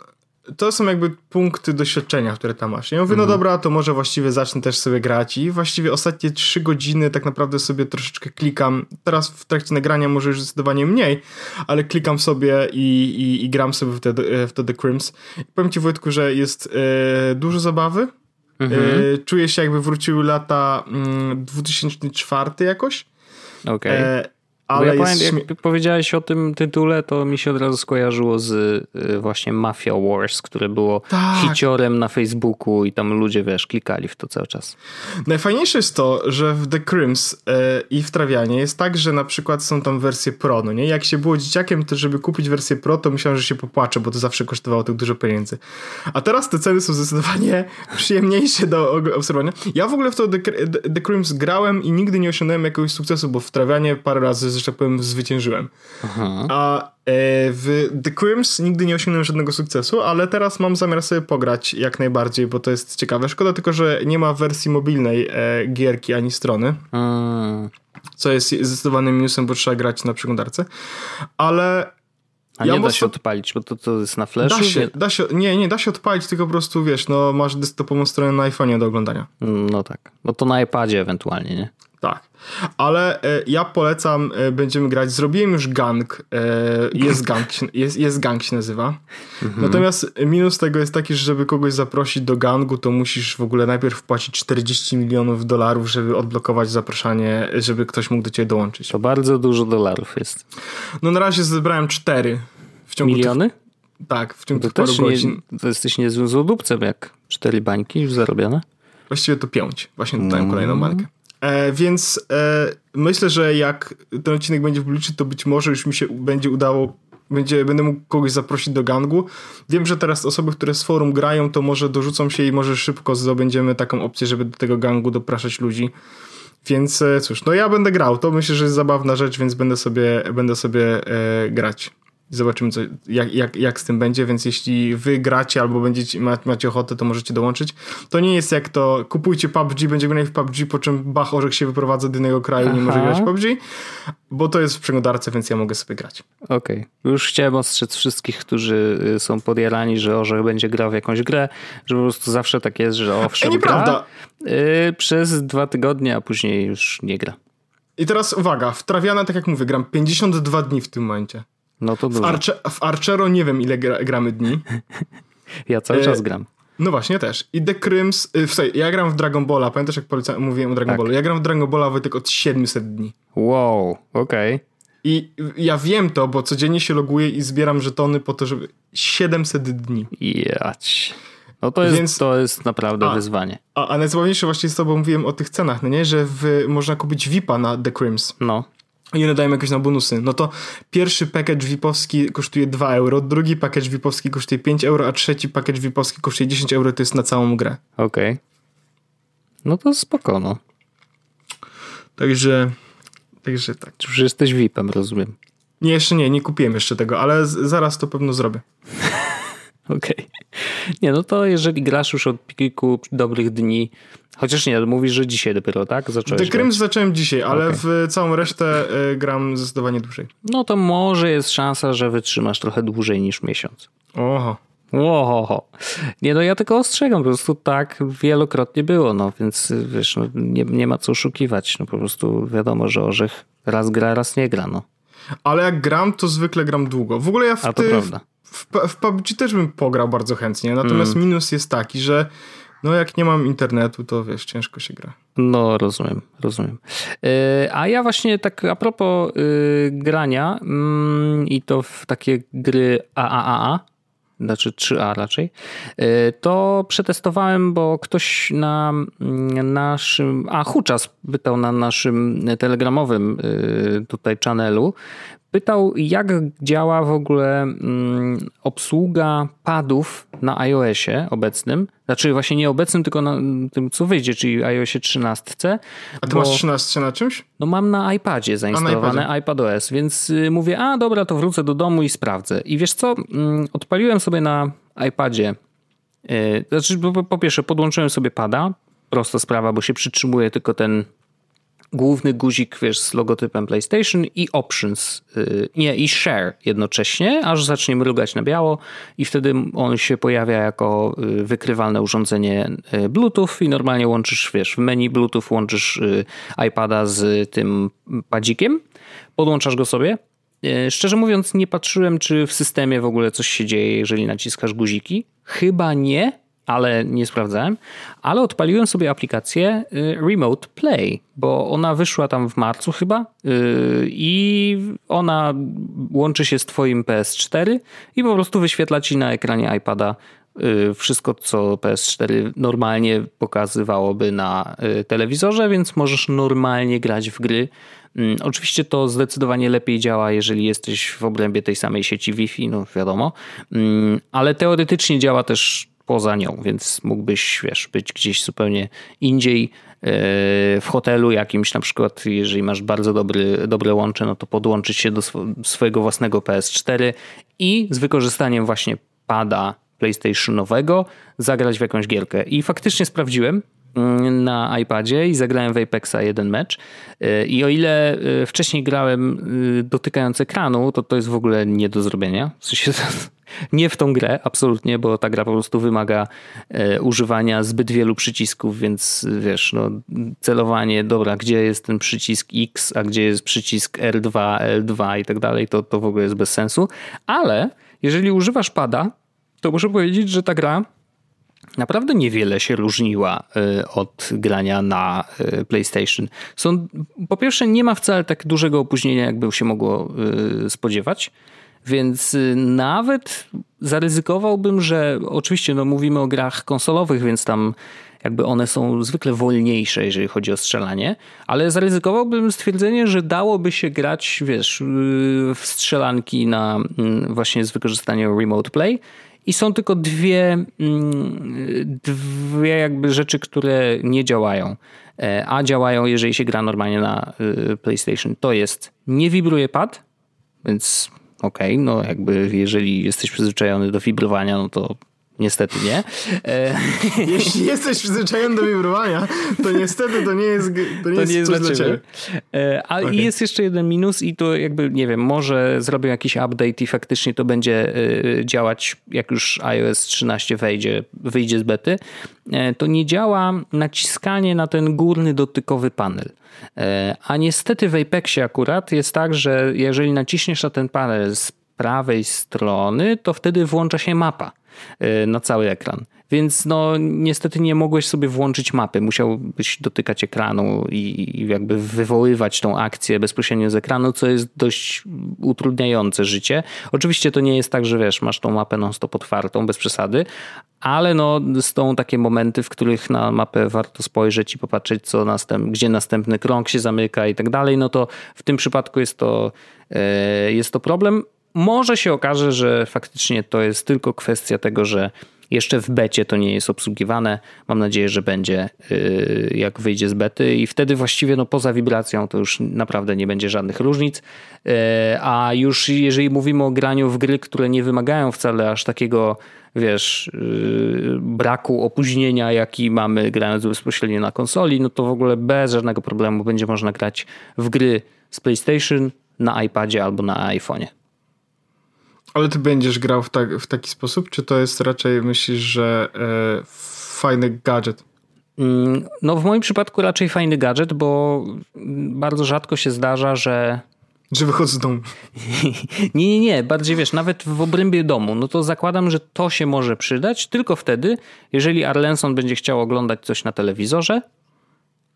To są jakby punkty doświadczenia, które tam masz. Ja mówię, no mhm. no dobra, to może właściwie zacznę też sobie grać i właściwie ostatnie trzy godziny tak naprawdę sobie troszeczkę klikam. Teraz w trakcie nagrania może już zdecydowanie mniej, ale klikam sobie i, i, i gram sobie w te, w te The Crims. I powiem ci Wojtku, że jest e, dużo zabawy. Mhm. E, czuję się jakby wróciły lata mm, 2004 jakoś. Okej. Okay. Ale ja jest... powiem, jak powiedziałeś o tym tytule, to mi się od razu skojarzyło z y, właśnie Mafia Wars, które było tak. hiciorem na Facebooku i tam ludzie, wiesz, klikali w to cały czas. Najfajniejsze jest to, że w The Crims yy, i w Trawianie jest tak, że na przykład są tam wersje Pro, no nie? Jak się było dzieciakiem, to żeby kupić wersję Pro, to myślałem, że się popłaczę, bo to zawsze kosztowało tak dużo pieniędzy. A teraz te ceny są zdecydowanie [LAUGHS] przyjemniejsze do obserwowania. Ja w ogóle w to The, The, The Crims grałem i nigdy nie osiągnąłem jakiegoś sukcesu, bo w Trawianie parę razy że tak powiem, zwyciężyłem. Aha. A e, w The Crims nigdy nie osiągnąłem żadnego sukcesu, ale teraz mam zamiar sobie pograć jak najbardziej, bo to jest ciekawe. Szkoda tylko, że nie ma wersji mobilnej e, gierki ani strony. Hmm. Co jest zdecydowanym minusem, bo trzeba grać na przeglądarce. Ale a ja nie da się odpalić, bo to, to jest na flashu? Da się, da się, nie, nie, da się odpalić, tylko po prostu, wiesz, no masz desktopową stronę na iPhone'ie do oglądania. No tak, no to na iPadzie ewentualnie, nie? Tak. Ale e, ja polecam, e, będziemy grać. Zrobiłem już gang. E, jest gang, jest, jest gang się nazywa. Mhm. Natomiast minus tego jest taki, że żeby kogoś zaprosić do gangu, to musisz w ogóle najpierw płacić 40 milionów dolarów, żeby odblokować zaproszenie, żeby ktoś mógł do ciebie dołączyć. To bardzo dużo dolarów jest. No na razie zebrałem 4 w ciągu Miliony? Tych, tak, w ciągu to tych paru godzin. Nie, to jesteś niezłym złodupcem, jak 4 bańki już zarobione. Właściwie to 5. Właśnie dodałem mm. kolejną bańkę. E, więc e, myślę, że jak ten odcinek będzie publiczny, to być może już mi się będzie udało, będzie, będę mógł kogoś zaprosić do gangu. Wiem, że teraz osoby, które z forum grają, to może dorzucą się i może szybko zdobędziemy taką opcję, żeby do tego gangu dopraszać ludzi. Więc e, cóż, no ja będę grał. To myślę, że jest zabawna rzecz, więc będę sobie, będę sobie e, grać. Zobaczymy, co, jak, jak, jak z tym będzie, więc jeśli wy gracie albo będziecie, macie ochotę, to możecie dołączyć. To nie jest jak to, kupujcie PUBG, będzie grać w PUBG, po czym Bach Orzech się wyprowadza do innego kraju, Aha. nie może grać w PUBG, bo to jest w przeglądarce, więc ja mogę sobie grać. Okej. Okay. Już chciałem ostrzec wszystkich, którzy y, są podjarani, że Orzech będzie grał w jakąś grę, że po prostu zawsze tak jest, że owszem, nieprawda. Gra, yy, przez dwa tygodnie, a później już nie gra. I teraz uwaga, w Trawiana, tak jak mówię, gram 52 dni w tym momencie. No to dużo. W, Arche w Archero nie wiem ile gra gramy dni. [LAUGHS] ja cały e czas gram. No właśnie, też. I The Crims, y, w sensie, ja gram w Dragon Balla, pamiętasz jak poleca- mówiłem o Dragon tak. Ballu? Ja gram w Dragon Balla Wojtek od 700 dni. Wow, okej. Okay. I ja wiem to, bo codziennie się loguję i zbieram żetony po to, żeby 700 dni. Jać. No to jest, Więc, to jest naprawdę a, wyzwanie. A, a najzabawniejsze właśnie jest to, bo mówiłem o tych cenach, no nie? Że w, można kupić VIPa na The Crims. No. I one dają jakieś na bonusy. No to pierwszy package VIPowski kosztuje 2 euro, drugi package VIPowski kosztuje 5 euro, a trzeci package VIPowski kosztuje 10 euro, to jest na całą grę. Okej. Okay. No to spoko, no. Także, także tak. Już jesteś VIPem, rozumiem. Nie, jeszcze nie, nie kupiłem jeszcze tego, ale z, zaraz to pewno zrobię. Okej. Okay. Nie, no to jeżeli grasz już od kilku dobrych dni, chociaż nie, mówisz, że dzisiaj dopiero, tak? Zacząłeś The Crims zacząłem dzisiaj, ale okay. w całą resztę y, gram zdecydowanie dłużej. No to może jest szansa, że wytrzymasz trochę dłużej niż miesiąc. Oho. Oho. Nie no, ja tylko ostrzegam, po prostu tak wielokrotnie było, no więc wiesz, no, nie, nie ma co oszukiwać, no po prostu wiadomo, że orzech raz gra, raz nie gra, no. Ale jak gram, to zwykle gram długo. W ogóle ja w, ty, prawda w, w PUBG też bym pograł bardzo chętnie, natomiast mm. minus jest taki, że no jak nie mam internetu, to wiesz, ciężko się gra. No, rozumiem, rozumiem. Yy, a ja właśnie tak a propos yy, grania yy, i to w takie gry AAA, znaczy 3A raczej, y, to przetestowałem, bo ktoś na mm, naszym, a Huczas pytał na naszym telegramowym y, tutaj channelu, pytał, jak działa w ogóle mm, obsługa padów na iOSie obecnym. Znaczy właśnie nie obecnym, tylko na tym, co wyjdzie, czyli iOSie 13. A ty bo, masz 13 na czymś? No mam na iPadzie zainstalowane iPadOS, więc y, mówię, a dobra, to wrócę do domu i sprawdzę. I wiesz co, mm, odpaliłem sobie na iPadzie y, znaczy, po pierwsze, podłączyłem sobie pada. Prosta sprawa, bo się przytrzymuje tylko ten główny guzik, wiesz, z logotypem PlayStation i Options, yy, nie, i Share jednocześnie, aż zacznie mrugać na biało i wtedy on się pojawia jako y, wykrywalne urządzenie y, Bluetooth i normalnie łączysz, wiesz, w menu Bluetooth łączysz y, iPada z tym padzikiem, podłączasz go sobie. Szczerze mówiąc, nie patrzyłem, czy w systemie w ogóle coś się dzieje, jeżeli naciskasz guziki. Chyba nie, ale nie sprawdzałem. Ale odpaliłem sobie aplikację y, Remote Play, bo ona wyszła tam w marcu chyba y, i ona łączy się z Twoim PS4 i po prostu wyświetla Ci na ekranie iPada y, wszystko, co PS4 normalnie pokazywałoby na telewizorze, więc możesz normalnie grać w gry. Mm, oczywiście to zdecydowanie lepiej działa, jeżeli jesteś w obrębie tej samej sieci Wi-Fi, no wiadomo, mm, ale teoretycznie działa też poza nią, więc mógłbyś, wiesz, być gdzieś zupełnie indziej e, w hotelu jakimś na przykład, jeżeli masz bardzo dobry, dobre łącze, no to podłączyć się do swojego własnego PS4 i z wykorzystaniem właśnie pada PlayStationowego zagrać w jakąś gierkę. I faktycznie sprawdziłem, na iPadzie i zagrałem w Apexa jeden mecz. E, I o ile e, wcześniej grałem dotykając ekranu, to to jest w ogóle nie do zrobienia. W sensie [LAUGHS] Nie w tą grę, absolutnie, bo ta gra po prostu wymaga używania zbyt wielu przycisków, więc wiesz, no, celowanie, dobra, gdzie jest ten przycisk X, a gdzie jest przycisk R2, L2 i tak dalej, to, to w ogóle jest bez sensu. Ale jeżeli używasz pada, to muszę powiedzieć, że ta gra naprawdę niewiele się różniła e, od grania na e, PlayStation. Są, po pierwsze, nie ma wcale tak dużego opóźnienia, jakby się mogło e, spodziewać. Więc y, nawet zaryzykowałbym, że oczywiście no, mówimy o grach konsolowych, więc tam jakby one są zwykle wolniejsze, jeżeli chodzi o strzelanie, ale zaryzykowałbym stwierdzenie, że dałoby się grać, wiesz, y, w strzelanki na mm, właśnie z wykorzystaniem remote play. I są tylko dwie, mm, dwie jakby rzeczy, które nie działają, e, a działają, jeżeli się gra normalnie na y, PlayStation. To jest nie wibruje pad, więc okej, okay, no jakby jeżeli jesteś przyzwyczajony do wibrowania, no to Niestety nie. E... [LAUGHS] Jeśli jesteś przyzwyczajony do wibrowania, to niestety to nie jest, to nie to jest, nie jest dla ciebie. E, a okay. jest jeszcze jeden minus i to jakby, nie wiem, może zrobię jakiś update i faktycznie to będzie e, działać, jak już iOS 13 wejdzie, wyjdzie z bety. To nie działa naciskanie na ten górny dotykowy panel. A niestety w Apexie akurat jest tak, że jeżeli naciśniesz na ten panel z prawej strony, to wtedy włącza się mapa. Y, na cały ekran. Więc no niestety nie mogłeś sobie włączyć mapy. Musiałbyś dotykać ekranu i jakby wywoływać tą akcję bezpośrednio z ekranu, co jest dość utrudniające życie. Oczywiście to nie jest tak, że wiesz, masz tą mapę non-stop otwartą, bez przesady, ale no są takie momenty, w których na mapę warto spojrzeć i popatrzeć, co następ, gdzie następny krąg się zamyka i tak dalej. No to w tym przypadku jest to, y, jest to problem. Może się okaże, że faktycznie to jest tylko kwestia tego, że jeszcze w becie to nie jest obsługiwane. Mam nadzieję, że będzie y, jak wyjdzie z bety i wtedy właściwie no poza wibracją to już naprawdę nie będzie żadnych różnic. Y, a już jeżeli mówimy o graniu w gry, które nie wymagają wcale aż takiego wiesz, y, braku opóźnienia, jaki mamy grając bezpośrednio na konsoli, no to w ogóle bez żadnego problemu będzie można grać w gry z PlayStation na iPadzie albo na iPhone'ie. Ale ty będziesz grał w, tak, w taki sposób, czy to jest raczej, myślisz, że e, fajny gadżet? Mm, no w moim przypadku raczej fajny gadżet, bo bardzo rzadko się zdarza, że że wychodzę z domu. [LAUGHS] nie, nie, nie. Bardziej wiesz, nawet w obrębie domu, no to zakładam, że to się może przydać tylko wtedy, jeżeli Arlenson będzie chciał oglądać coś na telewizorze,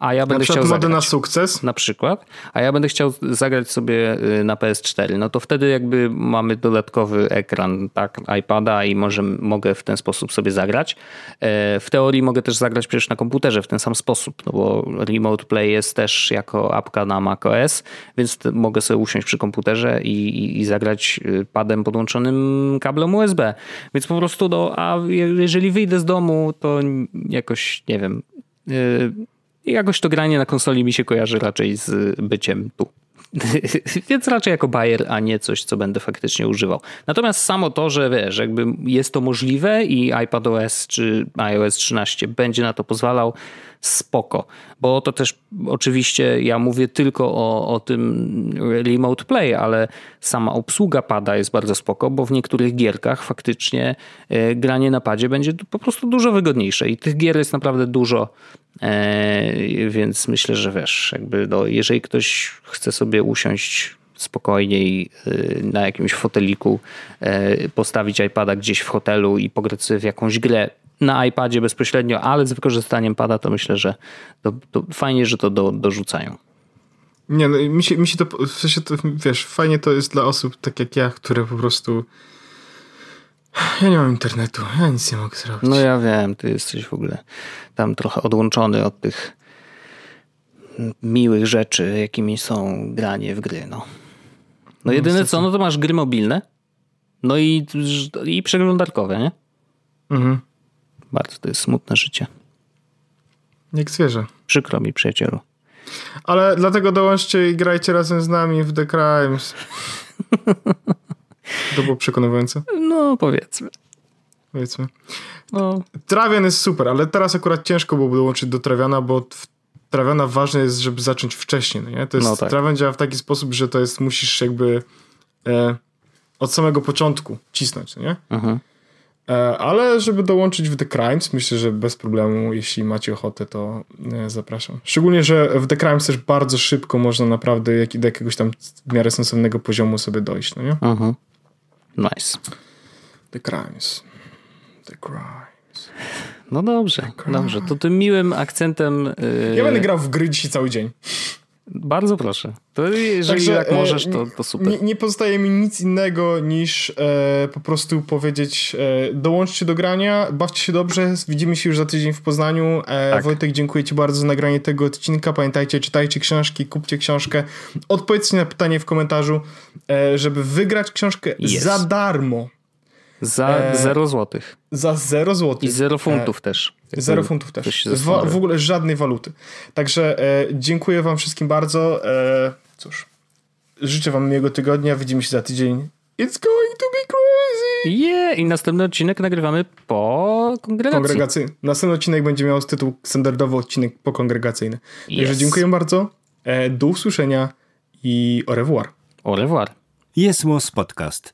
a ja będę chciał zagrać. na sukces? Na przykład. A ja będę chciał zagrać sobie y, na PS4. No to wtedy jakby mamy dodatkowy ekran tak, iPada i może mogę w ten sposób sobie zagrać. E, w teorii mogę też zagrać przecież na komputerze w ten sam sposób, no bo Remote Play jest też jako apka na macOS, więc mogę sobie usiąść przy komputerze i, i, i zagrać y, padem podłączonym kablem USB. Więc po prostu, no, a jeżeli wyjdę z domu, to jakoś, nie wiem, y, i jakoś to granie na konsoli mi się kojarzy raczej z byciem tu. [LAUGHS] Więc raczej jako Bayer, a nie coś, co będę faktycznie używał. Natomiast samo to, że wiesz, jakby jest to możliwe i iPadOS czy iOS 13 będzie na to pozwalał, spoko. Bo to też oczywiście ja mówię tylko o, o tym remote play, ale sama obsługa pada jest bardzo spoko, bo w niektórych gierkach faktycznie e, granie na padzie będzie po prostu dużo wygodniejsze i tych gier jest naprawdę dużo. E, więc myślę, że wiesz, jakby no, jeżeli ktoś chce sobie usiąść spokojniej e, na jakimś foteliku, postawić iPada gdzieś w hotelu i pograć sobie w jakąś grę na iPadzie bezpośrednio, ale z wykorzystaniem pada, to myślę, że to, to fajnie, że to do, dorzucają. Nie, no mi się, mi się to, w sensie to, wiesz, fajnie to jest dla osób tak jak ja, które po prostu ja nie mam internetu, ja nic nie mogę zrobić. No ja wiem, ty jesteś w ogóle tam trochę odłączony od tych miłych rzeczy, jakimi są granie w gry, no. No, no jedyne co, no to masz gry mobilne, no i, i przeglądarkowe, nie? Mhm. Bardzo to jest smutne życie. Jak zwierzę. Przykro mi, przyjacielu. Ale dlatego dołączcie i grajcie razem z nami w The Crimes. to było przekonujące? No, powiedzmy. Powiedzmy. No. Trawian jest super, ale teraz akurat ciężko było dołączyć do Trawiana, bo Trawiana ważne jest, żeby zacząć wcześniej. No nie? To jest, no tak. Trawian działa w taki sposób, że to jest, musisz jakby e, od samego początku cisnąć, no nie? Mhm. Ale żeby dołączyć w The Crimes, myślę, że bez problemu, jeśli macie ochotę, to e, zapraszam. Szczególnie, że w The Crimes też bardzo szybko można naprawdę jak, do jakiegoś tam w miarę sensownego poziomu sobie dojść, no nie? Mhm. Nice. The Crimes. The Crimes. No dobrze, dobrze. To tym miłym akcentem... Yy... Ja będę grał w gry dzisiaj cały dzień. Bardzo proszę. To jeżeli Także, jak e, możesz, to, to super. Nie, nie pozostaje mi nic innego niż e, po prostu powiedzieć e, dołączcie do grania, bawcie się dobrze, widzimy się już za tydzień w Poznaniu. E, tak. Wojtek, dziękuję ci bardzo za nagranie tego odcinka. Pamiętajcie, czytajcie książki, kupcie książkę. Odpowiedzcie na pytanie w komentarzu, e, żeby wygrać książkę yes. za darmo. Za 0 e, złotych. Za 0 złotych. I 0 funtów też. 0 funtów też. W, w, ogóle żadnej waluty. Także e, dziękuję wam wszystkim bardzo. E, cóż, życzę wam miłego tygodnia. Widzimy się za tydzień. It's going to be crazy! Yeah! I następny odcinek nagrywamy po kongregacji. Kongregacyjny. Następny odcinek będzie miał tytuł standardowy odcinek pokongregacyjny. Yes. Także dziękuję bardzo. E, do usłyszenia i au revoir. Au revoir. Jest Podcast